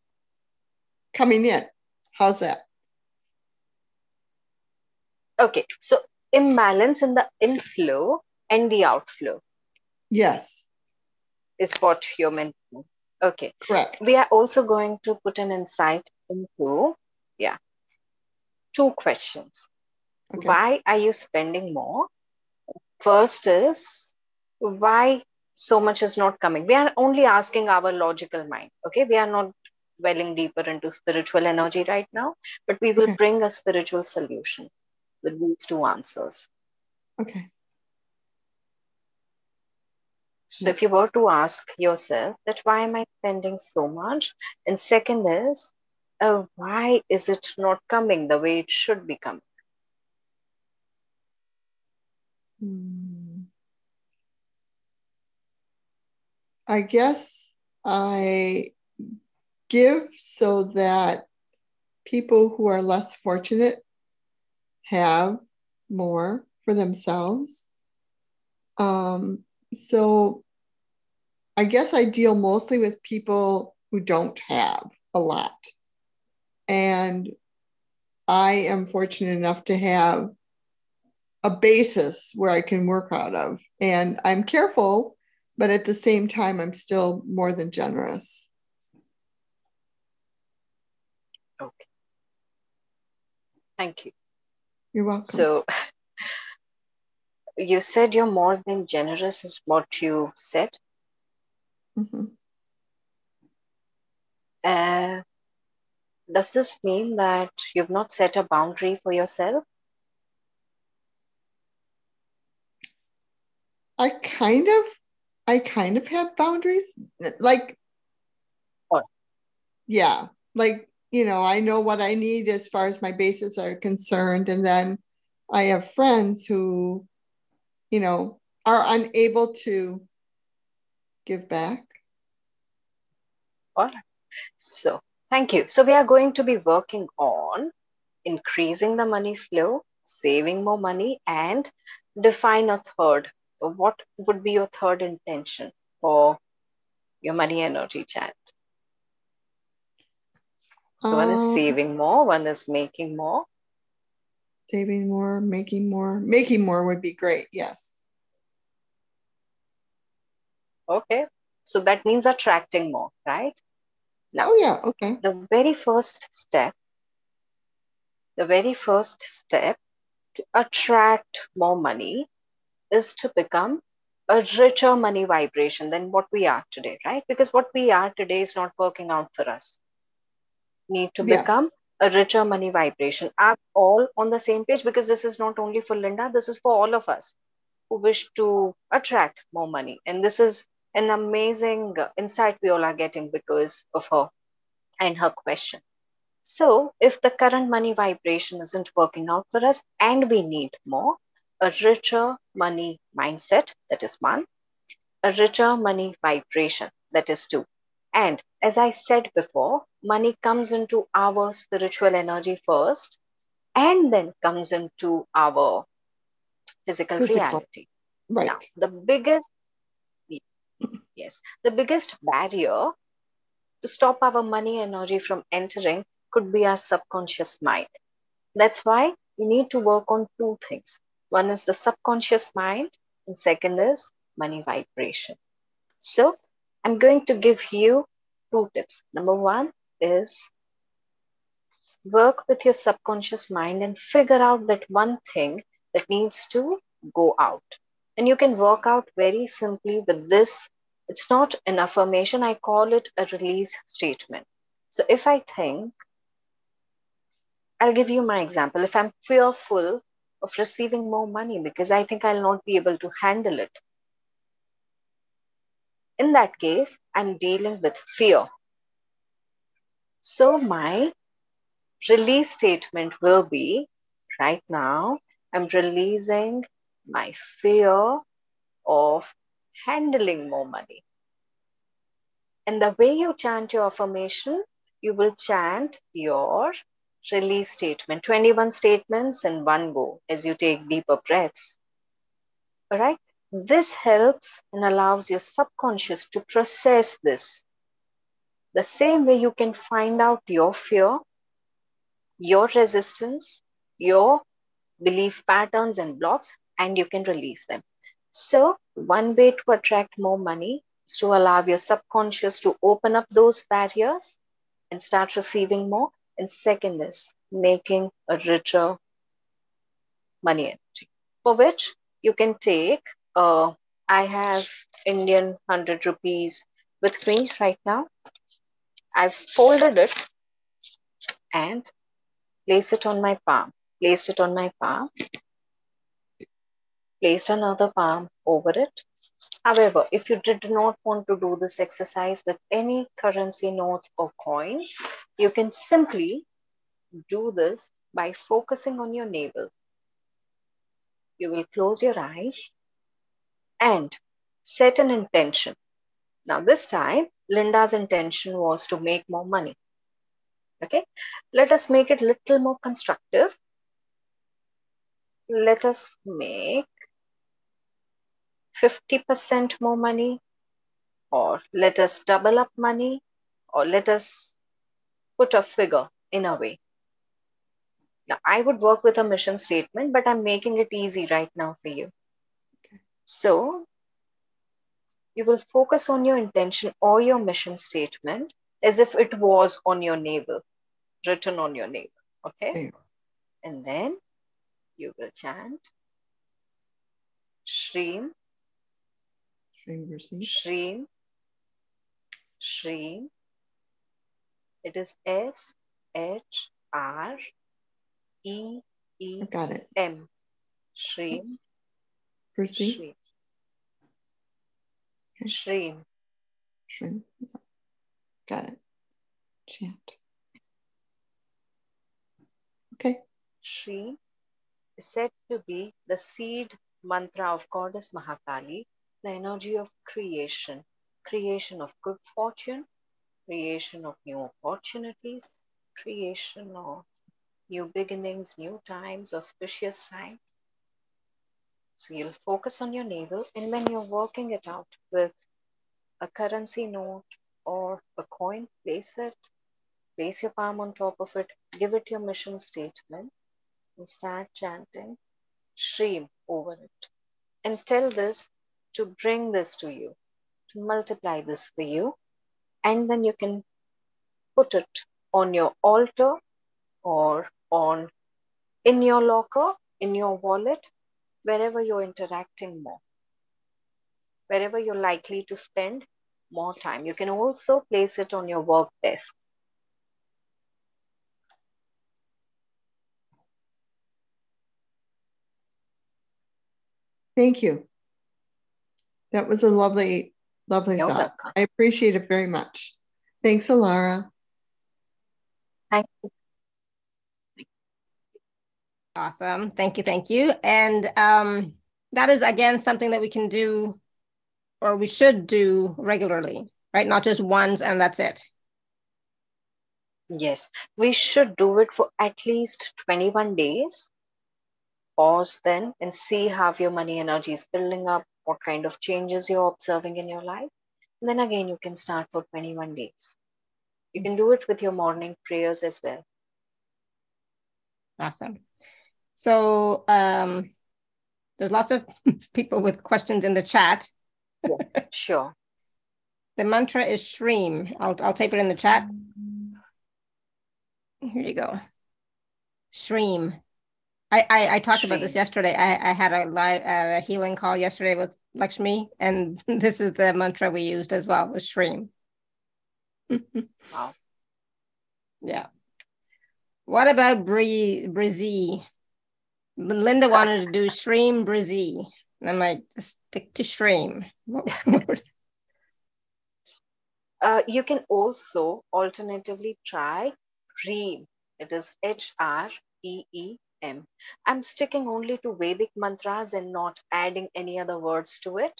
coming in. How's that? Okay, so imbalance in the inflow and the outflow. Yes. Is what you're mentioning. Okay. Correct. We are also going to put an insight into, yeah, two questions. Okay. Why are you spending more? First is why so much is not coming. We are only asking our logical mind. Okay. We are not dwelling deeper into spiritual energy right now, but we will okay. bring a spiritual solution with these two answers. Okay. So if you were to ask yourself that why am I spending so much? And second is, why is it not coming the way it should be coming? Hmm. I guess I give so that people who are less fortunate have more for themselves. Um, so I guess I deal mostly with people who don't have a lot. And I am fortunate enough to have a basis where I can work out of. And I'm careful, but at the same time, I'm still more than generous. Okay. Thank you. You're welcome. So you said you're more than generous, is what you said. Mm-hmm. Uh, does this mean that you've not set a boundary for yourself? I kind of, I kind of have boundaries. Like, what? Yeah, like you know, I know what I need as far as my bases are concerned, and then I have friends who, you know, are unable to give back. All right. So Thank you. So we are going to be working on increasing the money flow, saving more money, and define a third. What would be your third intention for your money energy chant? So one is um, saving more, one is making more. Saving more, making more. Making more would be great, yes. Okay. So that means attracting more, right? Now, oh, yeah, okay. The very first step, the very first step to attract more money is to become a richer money vibration than what we are today, right? Because what we are today is not working out for us. Need to yes. become a richer money vibration. Are all on the same page? Because this is not only for Linda, this is for all of us who wish to attract more money. And this is an amazing insight we all are getting because of her and her question. So, if the current money vibration isn't working out for us and we need more, a richer money mindset, that is one, a richer money vibration, that is two. And as I said before, money comes into our spiritual energy first and then comes into our physical, physical. reality. Right. Now, the biggest Yes, the biggest barrier to stop our money energy from entering could be our subconscious mind. That's why we need to work on two things. One is the subconscious mind, and second is money vibration. So, I'm going to give you two tips. Number one is work with your subconscious mind and figure out that one thing that needs to go out. And you can work out very simply with this it's not an affirmation, I call it a release statement. So if I think, I'll give you my example. If I'm fearful of receiving more money because I think I'll not be able to handle it, in that case, I'm dealing with fear. So my release statement will be right now, I'm releasing my fear of handling more money. And the way you chant your affirmation, you will chant your release statement 21 statements in one go as you take deeper breaths. All right. This helps and allows your subconscious to process this. The same way you can find out your fear, your resistance, your belief patterns and blocks, and you can release them. So, one way to attract more money is to allow your subconscious to open up those barriers and start receiving more. And second is making a richer money energy, for which you can take, uh, I have Indian 100 rupees with me right now. I've folded it and place it on my palm, placed it on my palm placed another palm over it. However, if you did not want to do this exercise with any currency notes or coins, you can simply do this by focusing on your navel. You will close your eyes and set an intention. Now, this time, Linda's intention was to make more money. Okay, let us make it a little more constructive. Let us make 50% more money, or let us double up money, or let us put a figure in a way. Now, I would work with a mission statement, but I'm making it easy right now for you. Okay. So, you will focus on your intention or your mission statement as if it was on your navel, written on your navel. Okay. And then you will chant Shreem Shreem. Shreem. It is S H R E E Got it. M. Shreem. Brisi. Shreem. Okay. Got it. Chant. Okay. Shreem is said to be the seed mantra of goddess Mahakali the energy of creation, creation of good fortune, creation of new opportunities, creation of new beginnings, new times, auspicious times. So you'll focus on your navel, and when you're working it out with a currency note or a coin, place it, place your palm on top of it, give it your mission statement, and start chanting Shreem over it. And tell this to bring this to you, to multiply this for you. And then you can put it on your altar or on in your locker, in your wallet, wherever you're interacting more, wherever you're likely to spend more time. You can also place it on your work desk. Thank you. That was a lovely, lovely You're thought. Welcome. I appreciate it very much. Thanks, Alara. Thank you. Awesome. Thank you. Thank you. And um, that is, again, something that we can do or we should do regularly, right? Not just once and that's it. Yes, we should do it for at least 21 days. Pause then and see how your money energy is building up what kind of changes you're observing in your life. And then again, you can start for 21 days. You can do it with your morning prayers as well. Awesome. So um, there's lots of people with questions in the chat. yeah, sure. The mantra is Shreem. I'll, I'll type it in the chat. Here you go. Shreem. I, I, I talked about this yesterday. I, I had a live uh, healing call yesterday with Lakshmi, and this is the mantra we used as well was Shreem. wow. Yeah. What about Bree Brizzy? Linda wanted to do Shreem Brizzy. I'm like, just stick to Shreem. uh, you can also alternatively try Hreem. It is H R E E M. I'm sticking only to Vedic mantras and not adding any other words to it.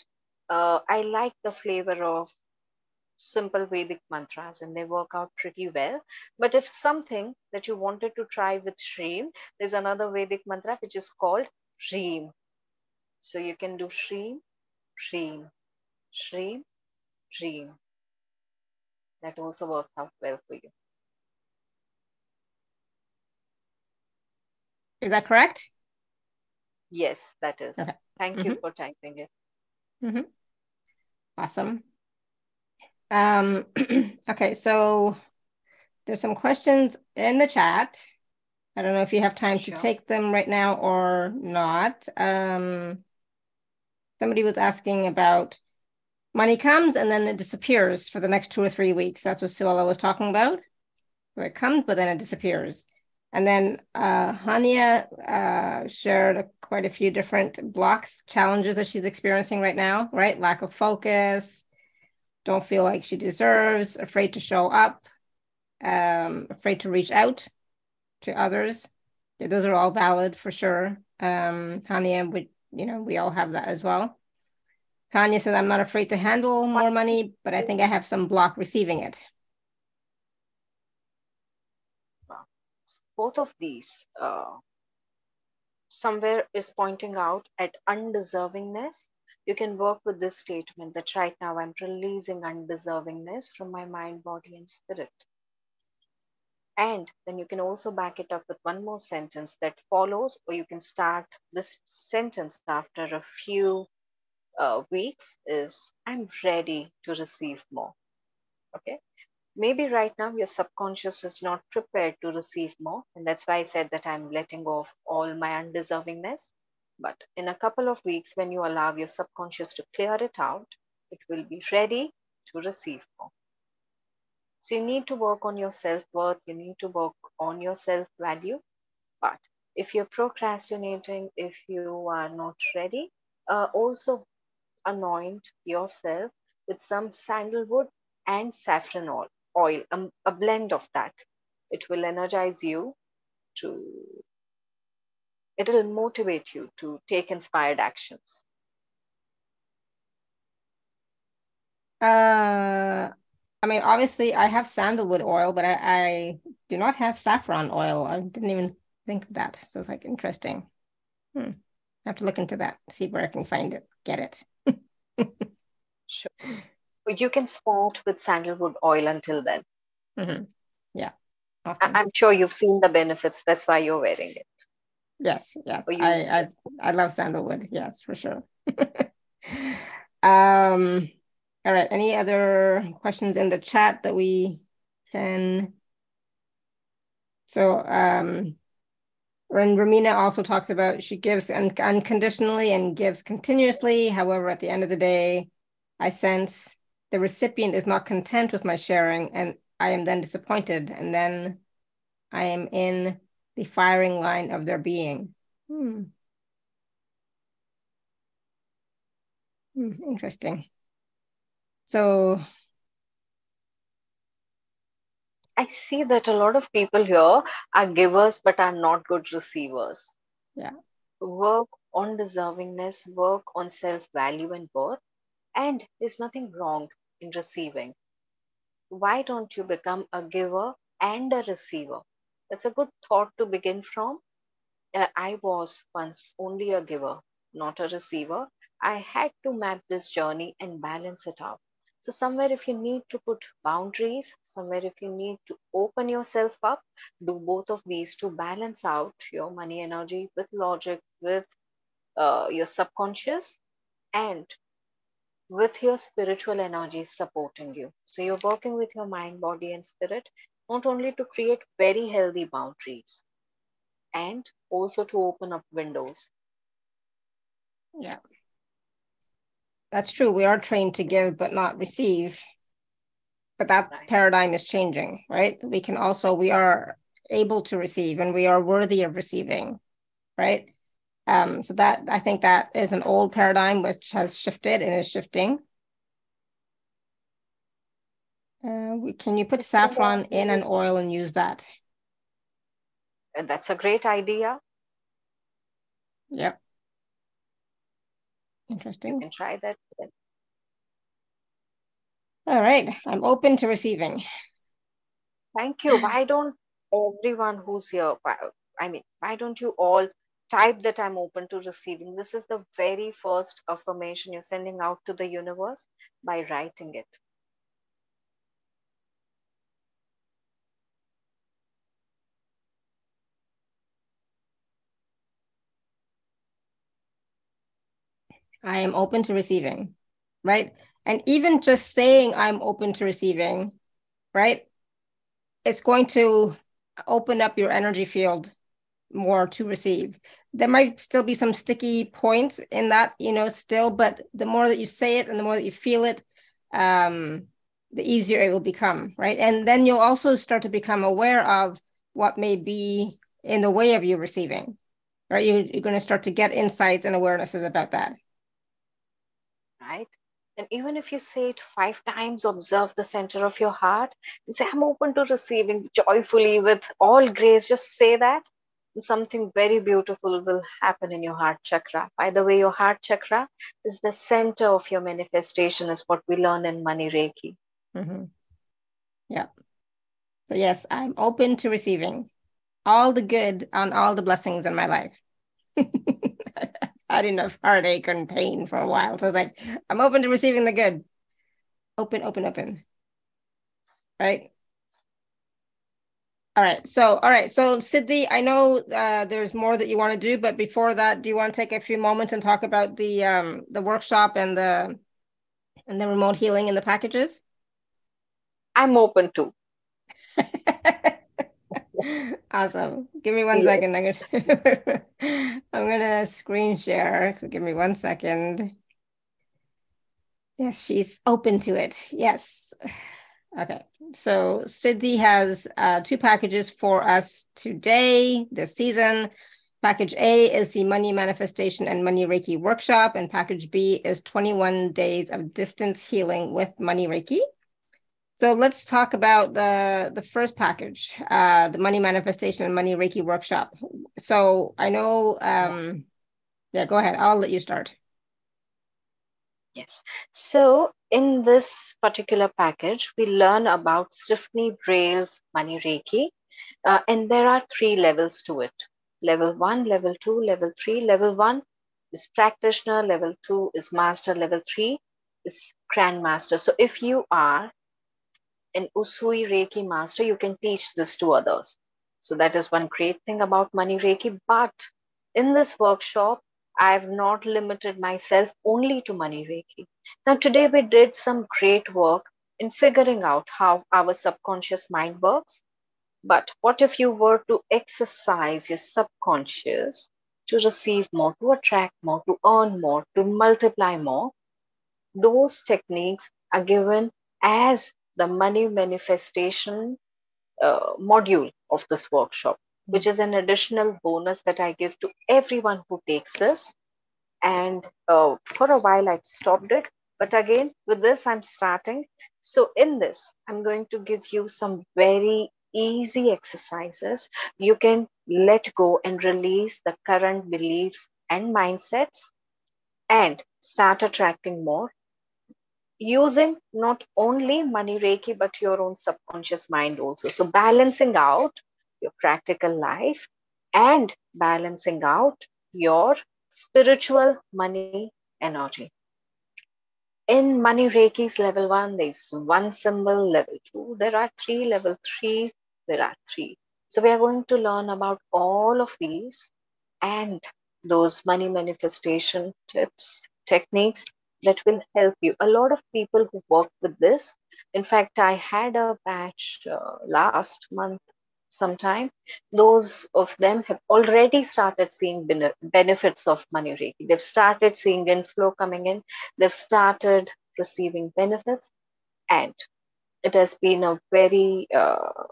Uh, I like the flavor of simple Vedic mantras and they work out pretty well. But if something that you wanted to try with Shreem, there's another Vedic mantra which is called Shreem. So you can do Shreem, Shreem, Shreem, Shreem. That also works out well for you. Is that correct? Yes, that is. Okay. Thank mm-hmm. you for typing it. Mm-hmm. Awesome. Um, okay, so there's some questions in the chat. I don't know if you have time sure. to take them right now or not. Um, somebody was asking about money comes and then it disappears for the next two or three weeks. That's what Suella was talking about. Where it comes, but then it disappears. And then uh, Hania uh, shared quite a few different blocks, challenges that she's experiencing right now, right? Lack of focus, don't feel like she deserves, afraid to show up, um, afraid to reach out to others. Those are all valid for sure. Um, Hania, we, you know, we all have that as well. Tanya says, I'm not afraid to handle more money, but I think I have some block receiving it. Both of these uh, somewhere is pointing out at undeservingness. You can work with this statement that right now i'm releasing undeservingness from my mind body and spirit. And then you can also back it up with one more sentence that follows or you can start this sentence after a few uh, weeks is i'm ready to receive more. Okay maybe right now your subconscious is not prepared to receive more. And that's why I said that I'm letting go of all my undeservingness. But in a couple of weeks, when you allow your subconscious to clear it out, it will be ready to receive more. So you need to work on your self worth, you need to work on your self value. But if you're procrastinating, if you are not ready, uh, also anoint yourself with some sandalwood and saffron oil oil, a, a blend of that. It will energize you to, it will motivate you to take inspired actions. Uh, I mean, obviously, I have sandalwood oil, but I, I do not have saffron oil. I didn't even think of that. So it's like interesting. Hmm. I have to look into that, see where I can find it, get it. sure you can start with sandalwood oil until then. Mm-hmm. Yeah. Awesome. I'm sure you've seen the benefits. That's why you're wearing it. Yes, yes. I, I, I love sandalwood. Yes, for sure. um, all right. Any other questions in the chat that we can? So, um, and Ramina also talks about she gives un- unconditionally and gives continuously. However, at the end of the day, I sense the recipient is not content with my sharing and I am then disappointed and then I am in the firing line of their being. Hmm. Hmm, interesting. So I see that a lot of people here are givers but are not good receivers. Yeah. Work on deservingness, work on self value and worth. And there's nothing wrong in receiving. Why don't you become a giver and a receiver? That's a good thought to begin from. Uh, I was once only a giver, not a receiver. I had to map this journey and balance it out. So, somewhere, if you need to put boundaries, somewhere, if you need to open yourself up, do both of these to balance out your money energy with logic, with uh, your subconscious, and with your spiritual energy supporting you. So you're working with your mind, body, and spirit, not only to create very healthy boundaries and also to open up windows. Yeah. That's true. We are trained to give but not receive. But that right. paradigm is changing, right? We can also, we are able to receive and we are worthy of receiving, right? Um, so that I think that is an old paradigm which has shifted and is shifting. Uh, we, can you put saffron in an oil and use that? And that's a great idea. Yep. Interesting. You can try that. All right, I'm open to receiving. Thank you. Why don't everyone who's here, I mean, why don't you all type that I'm open to receiving? This is the very first affirmation you're sending out to the universe by writing it. I am open to receiving, right? And even just saying I'm open to receiving, right? It's going to open up your energy field more to receive. There might still be some sticky points in that, you know, still, but the more that you say it and the more that you feel it, um, the easier it will become, right? And then you'll also start to become aware of what may be in the way of you receiving, right? You, you're going to start to get insights and awarenesses about that right? And even if you say it five times, observe the center of your heart and say, I'm open to receiving joyfully with all grace. Just say that. Something very beautiful will happen in your heart chakra. By the way, your heart chakra is the center of your manifestation, is what we learn in Money Reiki. Mm-hmm. Yeah. So, yes, I'm open to receiving all the good and all the blessings in my life. I had enough heartache and pain for a while. So like, I'm open to receiving the good. Open, open, open. Right. All right. So, all right. So, Siddhii, I know uh, there's more that you want to do, but before that, do you want to take a few moments and talk about the um, the workshop and the and the remote healing and the packages? I'm open to. awesome. Give me one second. I'm gonna I'm gonna screen share. So give me one second. Yes, she's open to it. Yes. Okay. So Siddhii has uh, two packages for us today, this season. Package A is the Money Manifestation and Money Reiki Workshop, and Package B is 21 Days of Distance Healing with Money Reiki. So let's talk about the the first package, uh, the money manifestation and money Reiki workshop. So I know, um, yeah, go ahead. I'll let you start. Yes. So in this particular package, we learn about Stephanie Brail's money Reiki, uh, and there are three levels to it. Level one, level two, level three. Level one is practitioner. Level two is master. Level three is grandmaster. So if you are an Usui Reiki master, you can teach this to others. So that is one great thing about Money Reiki. But in this workshop, I have not limited myself only to Money Reiki. Now, today we did some great work in figuring out how our subconscious mind works. But what if you were to exercise your subconscious to receive more, to attract more, to earn more, to multiply more? Those techniques are given as the money manifestation uh, module of this workshop, which is an additional bonus that I give to everyone who takes this. And uh, for a while, I stopped it. But again, with this, I'm starting. So, in this, I'm going to give you some very easy exercises. You can let go and release the current beliefs and mindsets and start attracting more using not only money reiki but your own subconscious mind also so balancing out your practical life and balancing out your spiritual money energy. In money reiki's level 1 there's one symbol level 2 there are three level 3 there are three. So we are going to learn about all of these and those money manifestation tips techniques that will help you. A lot of people who work with this, in fact, I had a batch uh, last month sometime. Those of them have already started seeing benefits of money reiki. They've started seeing inflow coming in. They've started receiving benefits, and it has been a very uh,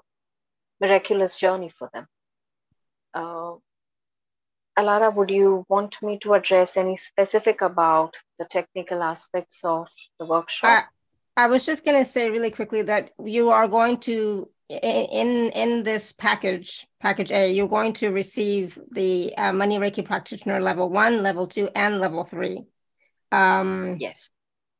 miraculous journey for them. Uh, Alara, would you want me to address any specific about the technical aspects of the workshop? I, I was just going to say really quickly that you are going to in in this package package a you're going to receive the uh, money reiki practitioner level one level two and level three um yes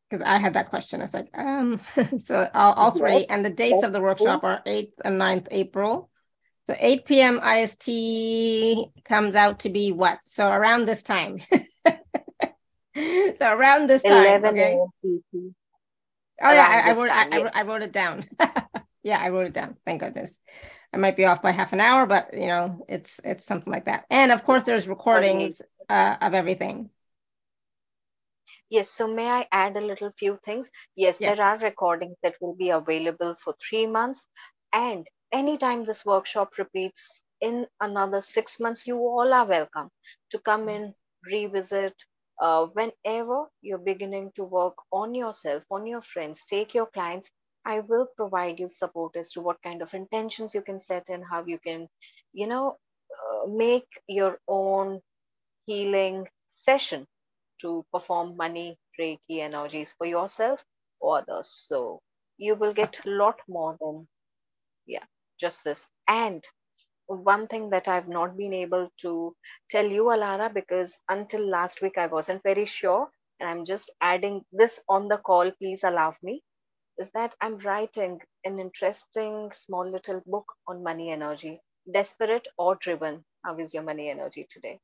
because I had that question. I said um, so all, all three, yes. and the dates of the workshop are 8th and 9th April. So 8 p.m. IST comes out to be what? So around this time. so around this time. okay. Oh yeah, I, I, wrote, I, yeah. I, wrote it down. yeah, I wrote it down. Thank goodness. I might be off by half an hour, but you know, it's it's something like that. And of course, there's recordings uh, of everything. Yes, so may I add a little few things? Yes, yes, there are recordings that will be available for three months. And anytime this workshop repeats in another six months, you all are welcome to come in, revisit. Uh, whenever you're beginning to work on yourself, on your friends, take your clients, I will provide you support as to what kind of intentions you can set and how you can, you know, uh, make your own healing session to perform money reiki energies for yourself or others. So you will get a lot more than yeah just this. And one thing that i've not been able to tell you alara because until last week i wasn't very sure and i'm just adding this on the call please allow me is that i'm writing an interesting small little book on money energy desperate or driven how is your money energy today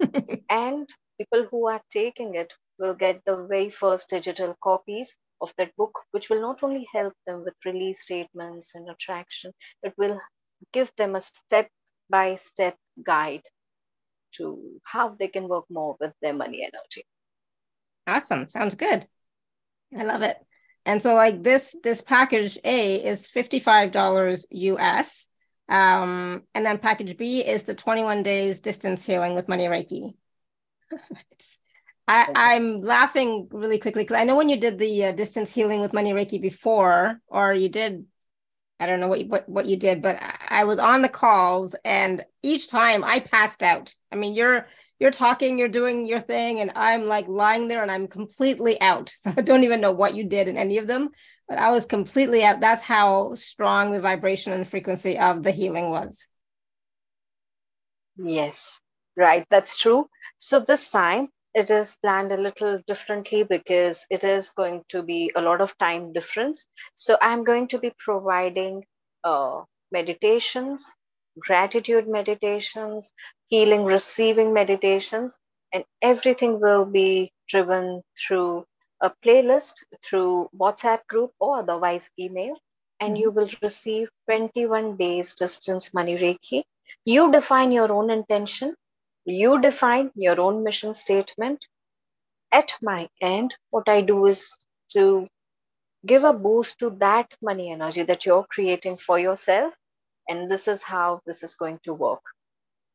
and people who are taking it will get the very first digital copies of that book, which will not only help them with release statements and attraction, it will give them a step by step guide to how they can work more with their money energy. Awesome. Sounds good. I love it. And so like this this package A is $55 US. Um, and then package B is the 21 days distance healing with money Reiki. I, I'm laughing really quickly because I know when you did the uh, distance healing with money Reiki before, or you did, I don't know what you, what, what you did, but I, I was on the calls and each time I passed out. I mean, you're you're talking, you're doing your thing, and I'm like lying there and I'm completely out. So I don't even know what you did in any of them, but I was completely out. That's how strong the vibration and frequency of the healing was. Yes, right. That's true. So this time it is planned a little differently because it is going to be a lot of time difference. So I'm going to be providing uh, meditations, gratitude meditations, healing, receiving meditations, and everything will be driven through a playlist, through WhatsApp group or otherwise email. And you mm-hmm. will receive 21 days distance money Reiki. You define your own intention you define your own mission statement. At my end, what I do is to give a boost to that money energy that you're creating for yourself. And this is how this is going to work.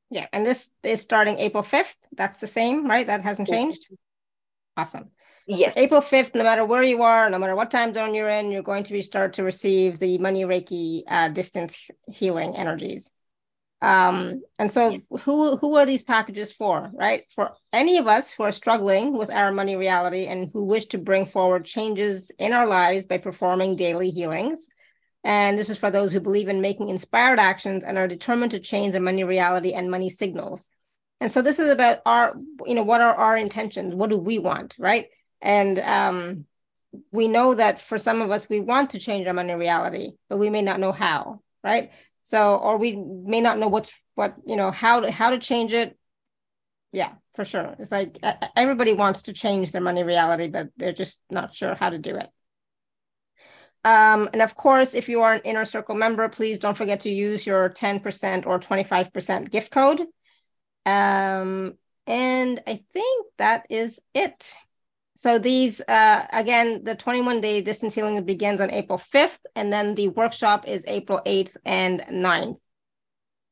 Yeah. And this is starting April 5th. That's the same, right? That hasn't changed. Awesome. Yes. So April 5th, no matter where you are, no matter what time zone you're in, you're going to be start to receive the money Reiki uh, distance healing energies. Um, and so who who are these packages for, right? For any of us who are struggling with our money reality and who wish to bring forward changes in our lives by performing daily healings. And this is for those who believe in making inspired actions and are determined to change their money reality and money signals. And so this is about our, you know, what are our intentions? What do we want, right? And um, we know that for some of us, we want to change our money reality, but we may not know how, right? So, or we may not know what's what you know how to how to change it. Yeah, for sure. It's like everybody wants to change their money reality, but they're just not sure how to do it. Um, and of course, if you are an inner circle member, please don't forget to use your 10% or 25% gift code. Um, and I think that is it. So these, uh, again, the 21 day distance healing begins on April 5th, and then the workshop is April 8th and 9th.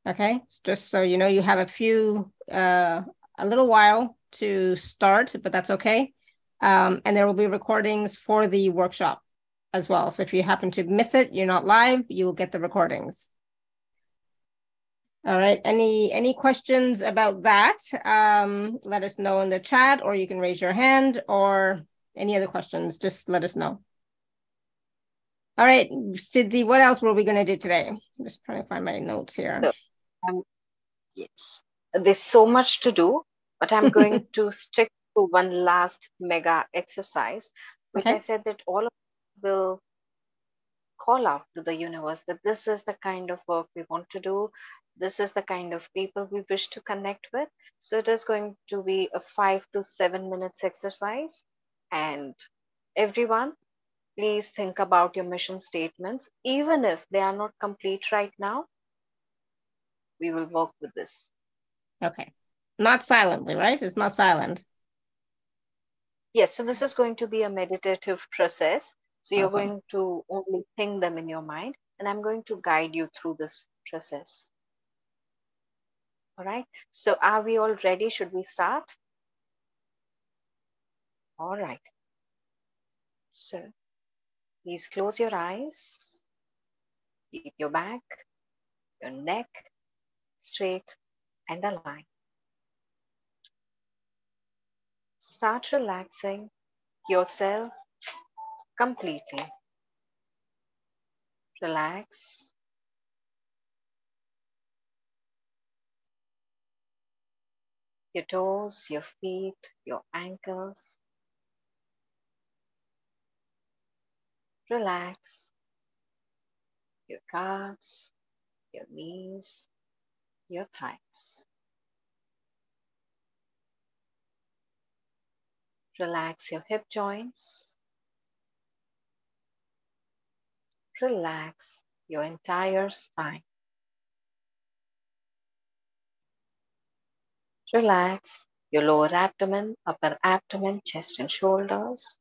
Okay, just so you know, you have a few, uh, a little while to start, but that's okay. Um, and there will be recordings for the workshop as well. So if you happen to miss it, you're not live, you will get the recordings. All right. Any any questions about that? Um, let us know in the chat, or you can raise your hand, or any other questions. Just let us know. All right, Siddhii, what else were we going to do today? I'm just trying to find my notes here. So, um, yes, there's so much to do, but I'm going to stick to one last mega exercise. which Okay. I said that all of will call out to the universe that this is the kind of work we want to do. This is the kind of people we wish to connect with. So it is going to be a five to seven minutes exercise. And everyone, please think about your mission statements. Even if they are not complete right now, we will work with this. Okay. Not silently, right? It's not silent. Yes, so this is going to be a meditative process. So you're Awesome. going to only think them in your mind, and I'm going to guide you through this process. All right. So are we all ready? Should we start? All right. So please close your eyes. Keep your back, your neck straight and aligned. Start relaxing yourself completely. Relax. Your toes, your feet, your ankles. Relax. Your calves, your knees, your thighs. Relax your hip joints. Relax your entire spine. Relax your lower abdomen, upper abdomen, chest and shoulders.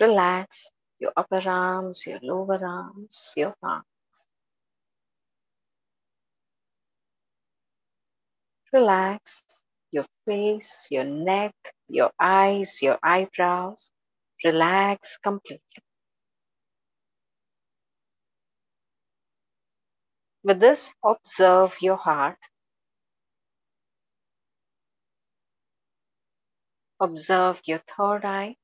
Relax your upper arms, your lower arms, your palms. Relax your face, your neck, your eyes, your eyebrows. Relax completely. With this, observe your heart. Observe your third eye,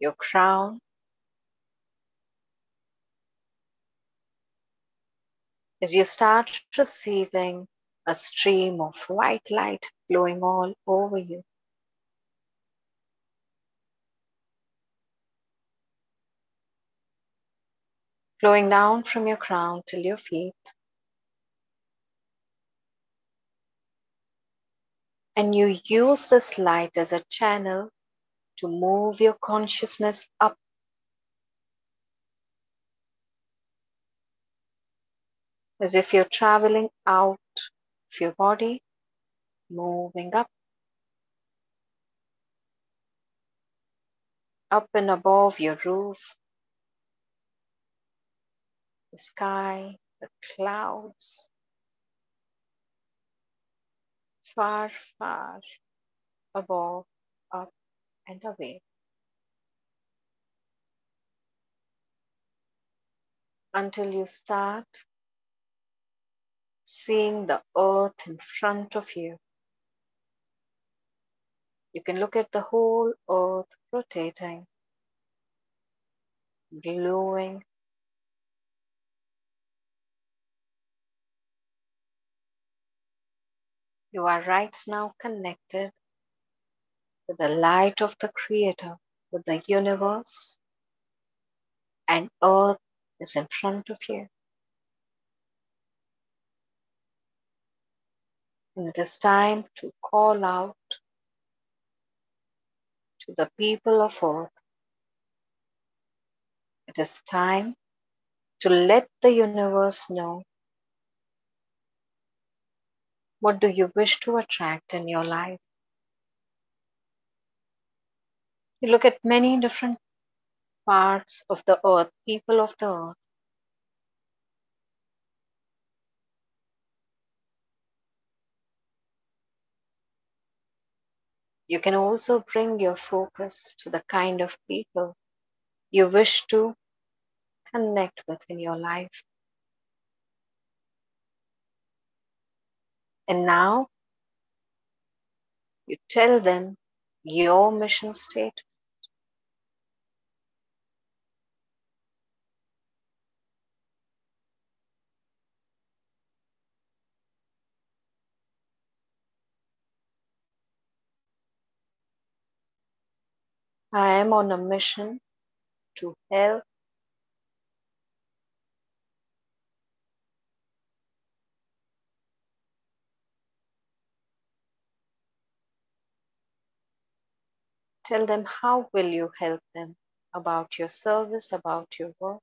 your crown, as you start receiving a stream of white light flowing all over you. Flowing down from your crown till your feet. And you use this light as a channel to move your consciousness up. As if you're traveling out of your body, moving up, up and above your roof, the sky, the clouds, far, far above, up and away. Until you start seeing the earth in front of you. You can look at the whole earth rotating, glowing. You are right now connected with the light of the Creator, with the universe, and earth is in front of you. And it is time to call out to the people of earth. It is time to let the universe know what do you wish to attract in your life. You look at many different parts of the earth, people of the earth. You can also bring your focus to the kind of people you wish to connect with in your life. And now you tell them your mission statement. I am on a mission to help Tell them how will you help them about your service, about your work.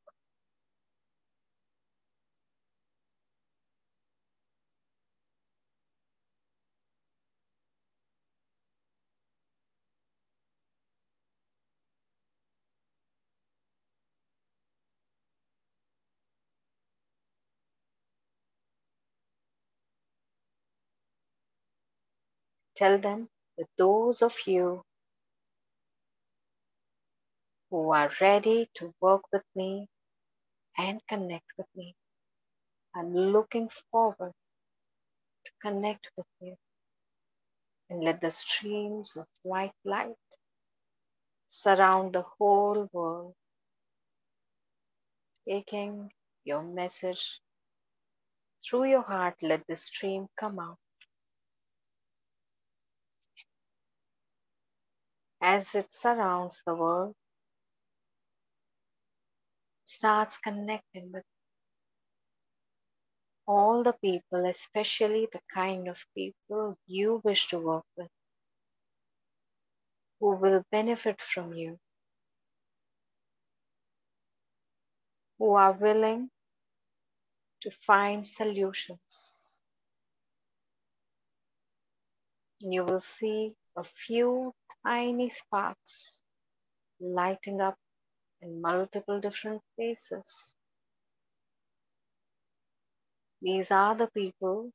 Tell them that those of you who are ready to work with me and connect with me I'm looking forward to connect with you and let the streams of white light surround the whole world, taking your message through your heart. Let the stream come out. as it surrounds the world, starts connecting with all the people, especially the kind of people you wish to work with, who will benefit from you, who are willing to find solutions. And You will see a few tiny sparks lighting up in multiple different places. These are the people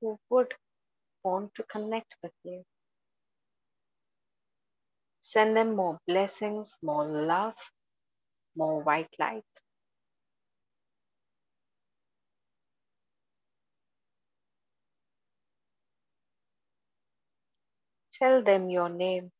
who would want to connect with you. Send them more blessings, more love, more white light. Tell them your name.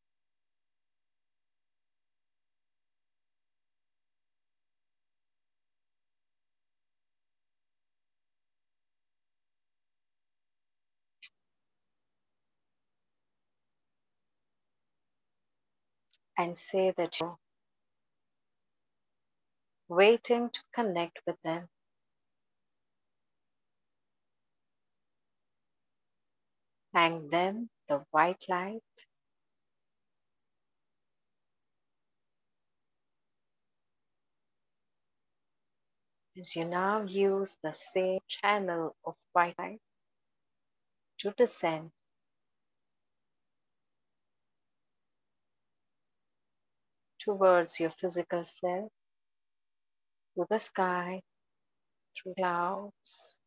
And say that you're waiting to connect with them. Thank them the white light. As you now use the same channel of white light to descend. Towards your physical self, to the sky, through clouds,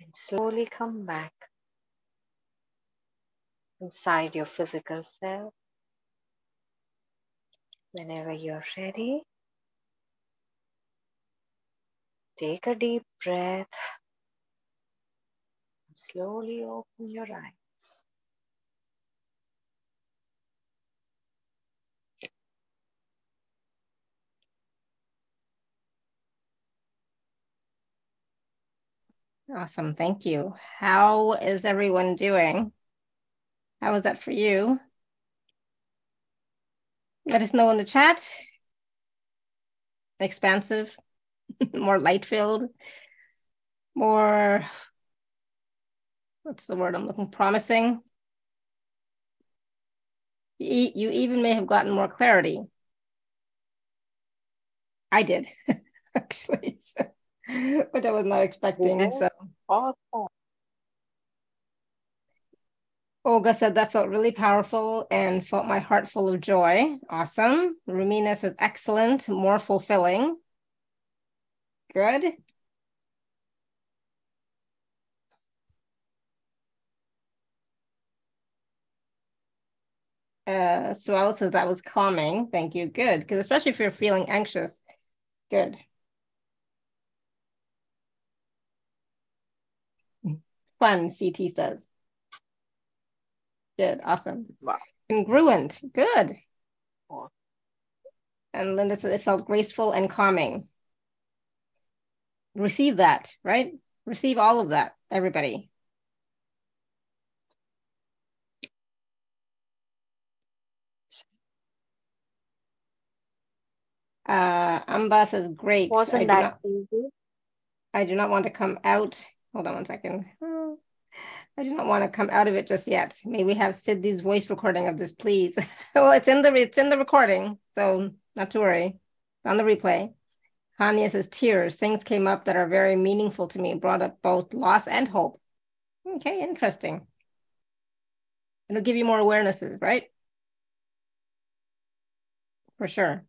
and slowly come back inside your physical self. Whenever you're ready, take a deep breath and slowly open your eyes. Awesome. Thank you. How is everyone doing? How was that for you? Let us know in the chat. Expansive, more light filled, more, what's the word I'm looking, promising. You you even may have gotten more clarity. I did, actually, so, but I was not expecting. So awesome. Olga said that felt really powerful and felt my heart full of joy. Awesome. Rumina said excellent, more fulfilling. Good. Uh, I says that was calming. Thank you. Good. Because especially if you're feeling anxious. Good. Fun, CT says. Good. Awesome. Wow. Congruent. Good. Cool. And Linda said it felt graceful and calming. Receive that, right? Receive all of that, everybody. Uh, Amba says, great. Wasn't that not, easy? I do not want to come out. Hold on one second. I do not want to come out of it just yet. May we have Siddhii's voice recording of this, please? well, it's in the it's in the recording, so not to worry. It's on the replay. Hania says tears. Things came up that are very meaningful to me. Brought up both loss and hope. Okay, interesting. It'll give you more awarenesses, right? For sure.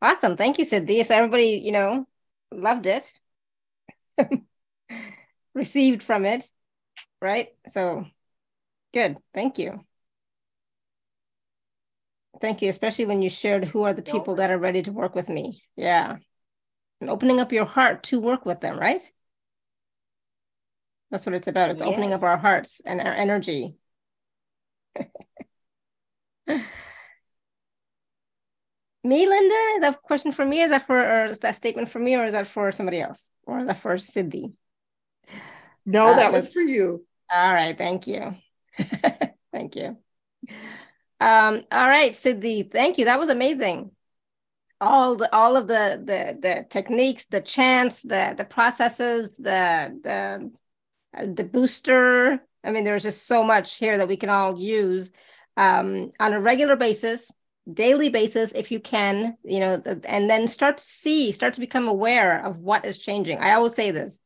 Awesome. Thank you, Siddhii. So everybody, you know, loved it, received from it right? So good. Thank you. Thank you, especially when you shared who are the people that are ready to work with me. Yeah. And opening up your heart to work with them, right? That's what it's about. It's yes. opening up our hearts and our energy. me, Linda? That question for me? Is that for or is that statement for me or is that for somebody else? Or is that for Siddhii? No, uh, that was for you. All right, thank you. thank you. Um, all right, Siddhii, thank you. That was amazing. All the all of the the the techniques, the chants, the the processes, the the the booster. I mean, there's just so much here that we can all use um, on a regular basis, daily basis, if you can, you know, and then start to see, start to become aware of what is changing. I always say this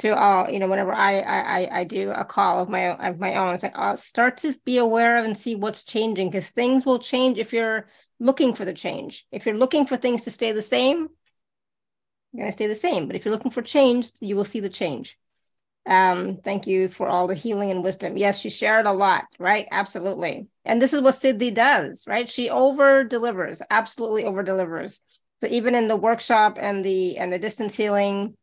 to all you know whenever I, I i do a call of my of my own it's like i'll start to be aware of and see what's changing because things will change if you're looking for the change. If you're looking for things to stay the same you're going to stay the same. But if you're looking for change you will see the change. Um thank you for all the healing and wisdom. Yes she shared a lot right? Absolutely. And this is what Siddhii does right? She over delivers absolutely over delivers so even in the workshop and the and the distance healing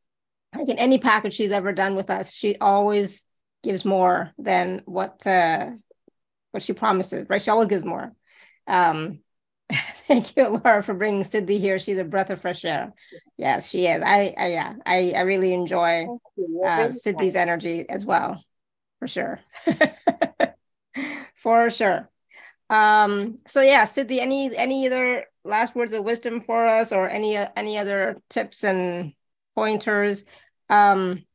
like in any package she's ever done with us, she always gives more than what uh, what she promises, right? She always gives more. Um, thank you, Laura, for bringing Siddhii here. She's a breath of fresh air. Yes, she is. I, I yeah, I, I really enjoy uh, Siddhii's energy as well, for sure, for sure. Um, so yeah, Siddhii, any any other last words of wisdom for us, or any any other tips and pointers um,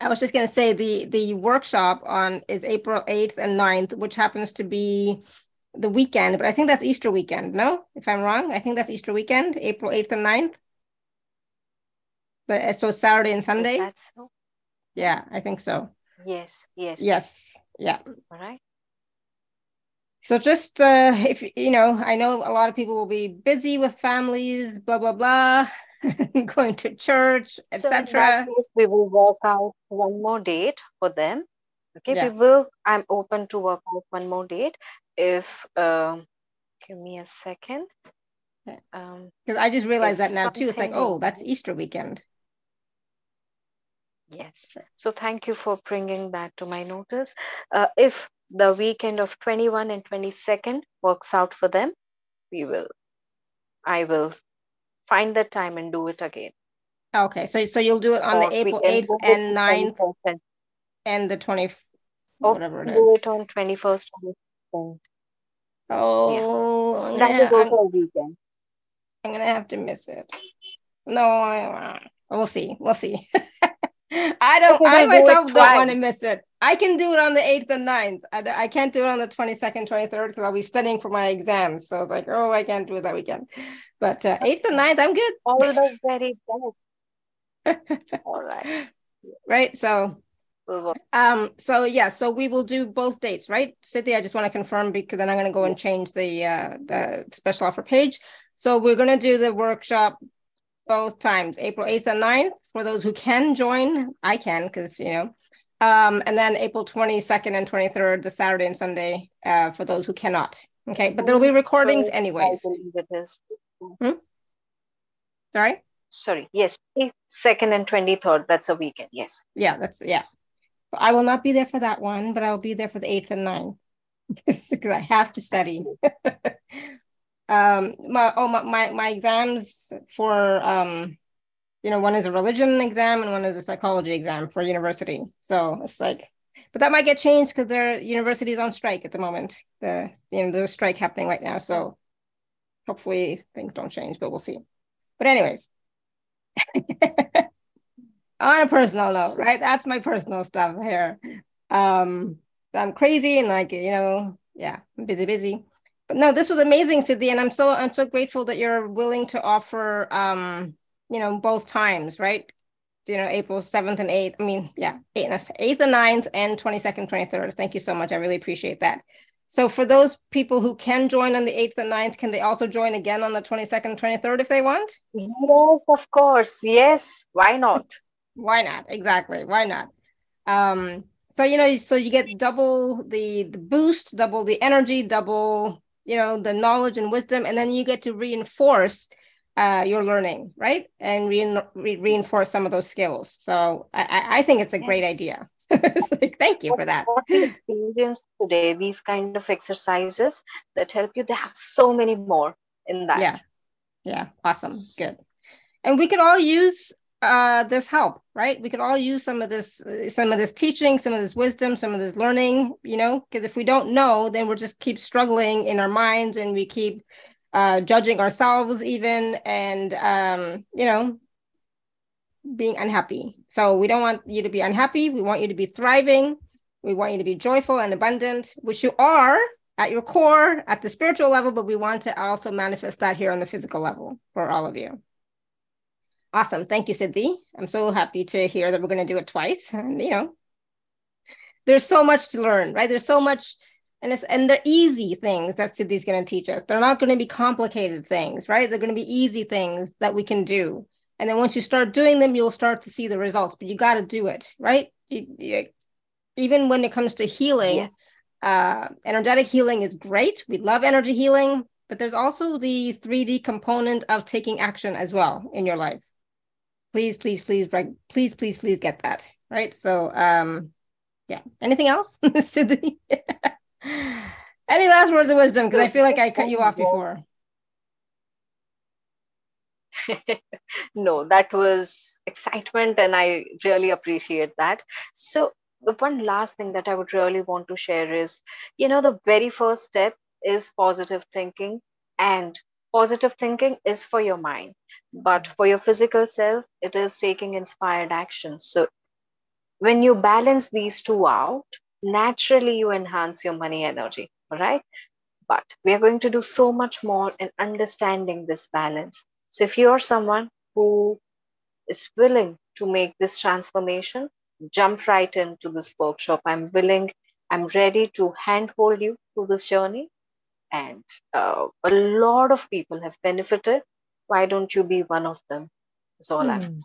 I was just going to say the the workshop on is April 8th and 9th, which happens to be the weekend, but I think that's Easter weekend. No, if I'm wrong, I think that's Easter weekend, April 8th and 9th. But uh, so Saturday and Sunday. That's so? Yeah, I think so. Yes, yes. Yes, yeah. All right. So just uh, if you know, I know a lot of people will be busy with families, blah blah blah. going to church, etc. So we will work out one more date for them. Okay, yeah. we will. I'm open to work out one more date. If um, give me a second. Um, because I just realized that now too. It's like, oh, that's Easter weekend. Yes. So thank you for bringing that to my notice. Uh, if the weekend of 21 and 22nd works out for them, we will. I will find the time and do it again. Okay, so so you'll do it on or the April 8th and 9th and the 20th, whatever it is. Do it on 21st. Oh, yeah. that is also I'm, a weekend. I'm gonna have to miss it. No, I, we'll see. We'll see. I don't. I myself do not want to miss it. I can do it on the eighth and 9th. I, I can't do it on the twenty second, twenty third because I'll be studying for my exams. So it's like, oh, I can't do it that weekend. But uh, eighth and 9th, I'm good. All the very best. All right. Right. So. Um. So yeah. So we will do both dates, right, Siddhii? I just want to confirm because then I'm going to go and change the uh, the special offer page. So we're going to do the workshop both times, April 8th and 9th, for those who can join. I can, because, you know, um, and then April 22nd and 23rd, the Saturday and Sunday, uh, for those who cannot. Okay, but there'll be recordings anyways. Hmm? Sorry? Sorry, yes, 2nd and 23rd, that's a weekend, yes. Yeah, that's, yeah. I will not be there for that one, but I'll be there for the 8th and 9th because I have to study. um my oh my, my my exams for um you know one is a religion exam and one is a psychology exam for university so it's like but that might get changed because their university is on strike at the moment the you know there's a strike happening right now so hopefully things don't change, but we'll see. But anyways, on a personal note, right? That's my personal stuff here. Um, I'm crazy and like, you know, yeah, I'm busy, busy. But no, this was amazing, Siddhii. And I'm so I'm so grateful that you're willing to offer um, you know, both times, right? You know, April 7th and 8th. I mean, yeah, 8th, 8th and 9th and 22nd, 23rd. Thank you so much. I really appreciate that. So for those people who can join on the 8th and 9th, can they also join again on the 22nd, 23rd if they want? Yes, of course. Yes. Why not? Why not? Exactly. Why not? Um, so you know, so you get double the the boost, double the energy, double you know the knowledge and wisdom, and then you get to reinforce uh, your learning, right? And re- re- reinforce some of those skills. So I, I think it's a great idea. like, thank you for that. Experience today, these kind of exercises that help you, they have so many more in that. Yeah. Yeah. Awesome. Good. And we could all use uh, this help, right? We could all use some of this, some of this teaching, some of this wisdom, some of this learning, you know, because if we don't know, then we'll just keep struggling in our minds and we keep uh, judging ourselves even and um, you know being unhappy. So we don't want you to be unhappy. We want you to be thriving. We want you to be joyful and abundant which you are at your core at the spiritual level but we want to also manifest that here on the physical level for all of you. Awesome. Thank you Siddhii i'm so happy to hear that we're going to do it twice and you know there's so much to learn right? There's so much and it's and they're easy things that Siddhii's going to teach us. They're not going to be complicated things, right? They're going to be easy things that we can do. And then once you start doing them, you'll start to see the results. But you got to do it, right? You, you, even when it comes to healing, yes. uh, energetic healing is great. We love energy healing, but there's also the 3D component of taking action as well in your life. Please, please, please, please, please, please get that right. So, um, yeah. Anything else, Siddhii? Any last words of wisdom? Because I feel like I cut you off before. no, that was excitement, and I really appreciate that. So, the one last thing that I would really want to share is you know, the very first step is positive thinking, and positive thinking is for your mind, but for your physical self, it is taking inspired action. So, when you balance these two out, naturally you enhance your money energy, right? But we are going to do so much more in understanding this balance. So if you're someone who is willing to make this transformation, jump right into this workshop. I'm willing, I'm ready to handhold you through this journey. And uh, a lot of people have benefited. Why don't you be one of them? That's all I'm hmm.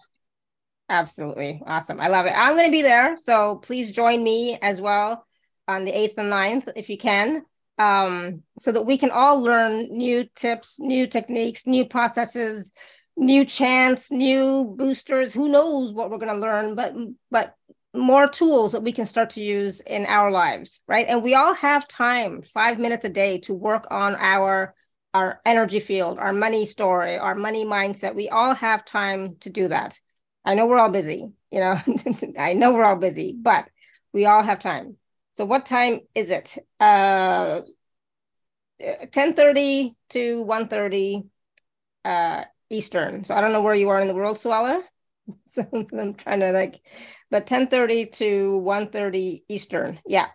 Absolutely. Awesome. I love it. I'm going to be there. So please join me as well on the 8th and 9th if you can, um, so that we can all learn new tips, new techniques, new processes, new chants, new boosters. Who knows what we're going to learn, but, but more tools that we can start to use in our lives, right? And we all have time, five minutes a day to work on our our energy field, our money story, our money mindset. We all have time to do that. I know we're all busy, you know, I know we're all busy, but we all have time. So what time is it? Uh, 10.30 to 1.30 uh, Eastern. So I don't know where you are in the world, Suala. So I'm trying to like, but 10.30 to 1.30 Eastern. Yeah.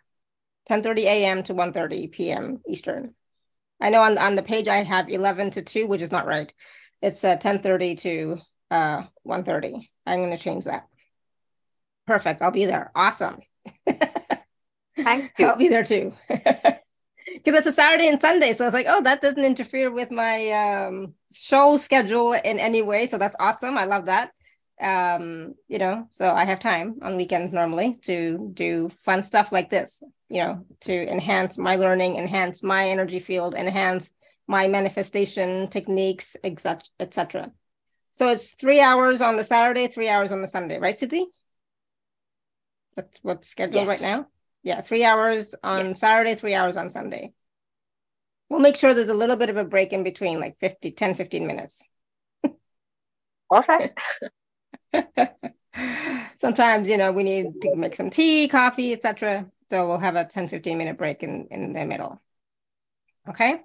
10.30 a.m. to 1.30 p.m. Eastern. I know on, on the page I have 11 to 2, which is not right. It's uh, 10.30 to uh, 1.30. I'm going to change that. Perfect. I'll be there. Awesome. Thank you. I'll be there too. Because it's a Saturday and Sunday. So I was like, oh, that doesn't interfere with my um, show schedule in any way. So that's awesome. I love that. Um, you know, so I have time on weekends normally to do fun stuff like this, you know, to enhance my learning, enhance my energy field, enhance my manifestation techniques, etc. etc. So it's three hours on the Saturday, three hours on the Sunday, right, Siddhii? That's what's scheduled yes. right now. Yeah, three hours on. Saturday, three hours on Sunday. We'll make sure there's a little bit of a break in between, like 50, 10, 15 minutes. All right. Sometimes, you know, we need to make some tea, coffee, etc. So we'll have a 10, 15 minute break in, in the middle. Okay.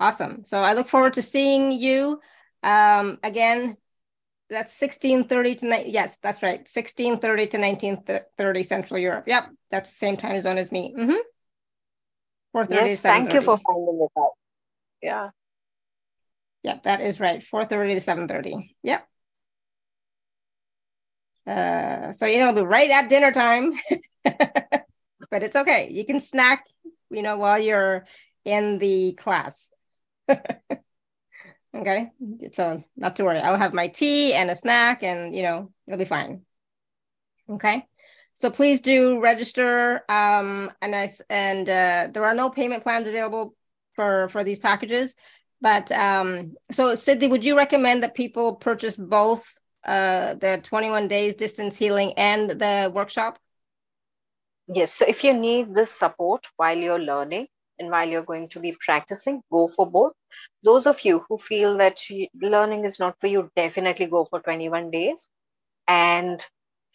Awesome. So I look forward to seeing you um, again. That's 1630 to night. Yes, that's right. 1630 to 1930 Central Europe. Yep. That's the same time zone as me. Mm-hmm. 430 yes, thank you for finding it out. Yeah. Yep, that is right. 430 to 730. Yep. Uh, so you know, it'll be right at dinner time. but it's okay. You can snack, you know, while you're in the class. okay. So not to worry. I'll have my tea and a snack and you know, it'll be fine. Okay. So please do register. Um, and I and uh, there are no payment plans available for for these packages. But um, so Siddhii, would you recommend that people purchase both uh, the 21 days distance healing and the workshop? Yes. So if you need this support while you're learning, and while you're going to be practicing, go for both. Those of you who feel that learning is not for you, definitely go for 21 days. And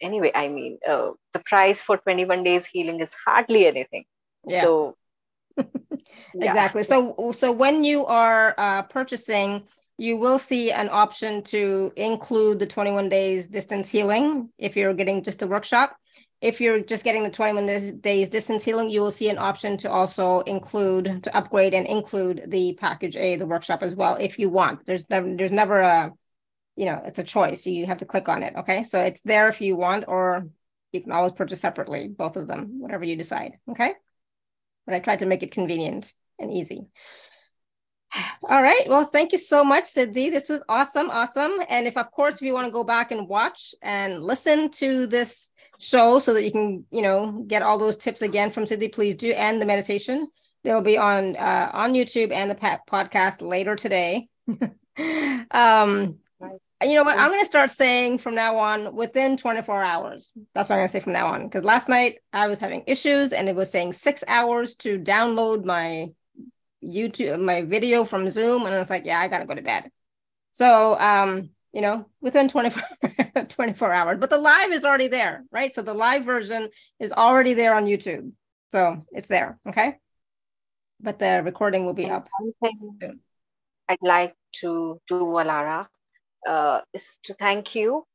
anyway, I mean, uh, the price for 21 days healing is hardly anything. Yeah. So exactly. Yeah. So so when you are uh, purchasing, you will see an option to include the 21 days distance healing if you're getting just a workshop if you're just getting the 21 days distance healing, you will see an option to also include, to upgrade and include the package A, the workshop as well, if you want. There's never, there's never a, you know, it's a choice. You have to click on it. Okay. So it's there if you want, or you can always purchase separately, both of them, whatever you decide. Okay. But I tried to make it convenient and easy. All right. Well, thank you so much, Siddhii. This was awesome, awesome. And if, of course, if you want to go back and watch and listen to this show so that you can, you know, get all those tips again from Siddhii, please do. And the meditation, they'll be on uh, on YouTube and the podcast later today. um, you know what? I'm going to start saying from now on within 24 hours. That's what I'm going to say from now on. Because last night I was having issues and it was saying six hours to download my YouTube, my video from Zoom, and I was like, yeah, I gotta go to bed. So, um, you know, within 24, 24 hours, but the live is already there, right? So the live version is already there on YouTube. So it's there, okay? But the recording will be up. I'd like to do, Alara, uh, is to thank you,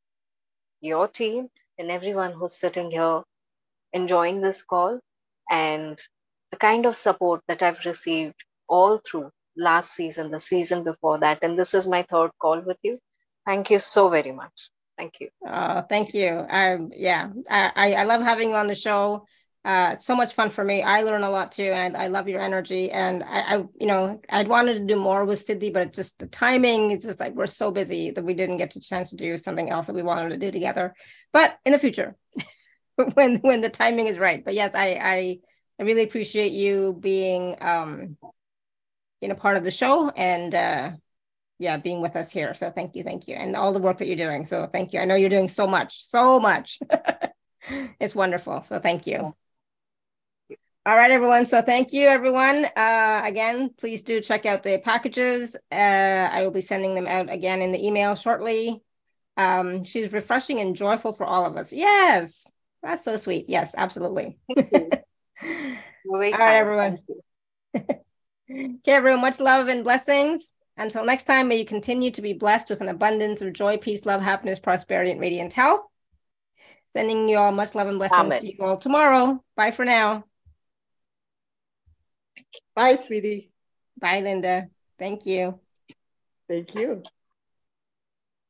your team, and everyone who's sitting here enjoying this call and the kind of support that I've received all through last season, the season before that. And this is my third call with you. Thank you so very much. Thank you. Uh, thank you. Um, yeah, I, I love having you on the show. Uh, so much fun for me. I learn a lot too, and I love your energy. And I, I, you know, I'd wanted to do more with Siddhii, but just the timing. It's just like we're so busy that we didn't get a chance to do something else that we wanted to do together. But in the future, when when the timing is right. But yes, I I, I really appreciate you being um, you know part of the show and uh yeah being with us here. So thank you thank you. And all the work that you're doing. So thank you. I know you're doing so much so much. It's wonderful. So thank you. All right everyone. So thank you everyone. Uh again please do check out the packages. Uh i will be sending them out again in the email shortly. Um she's refreshing and joyful for all of us. Yes. That's so sweet. Yes absolutely. All right everyone Okay, everyone, much love and blessings. Until next time, may you continue to be blessed with an abundance of joy, peace, love, happiness, prosperity, and radiant health. Sending you all much love and blessings Amen. to you all tomorrow. Bye for now. Bye, sweetie. Bye, Linda. Thank you. Thank you.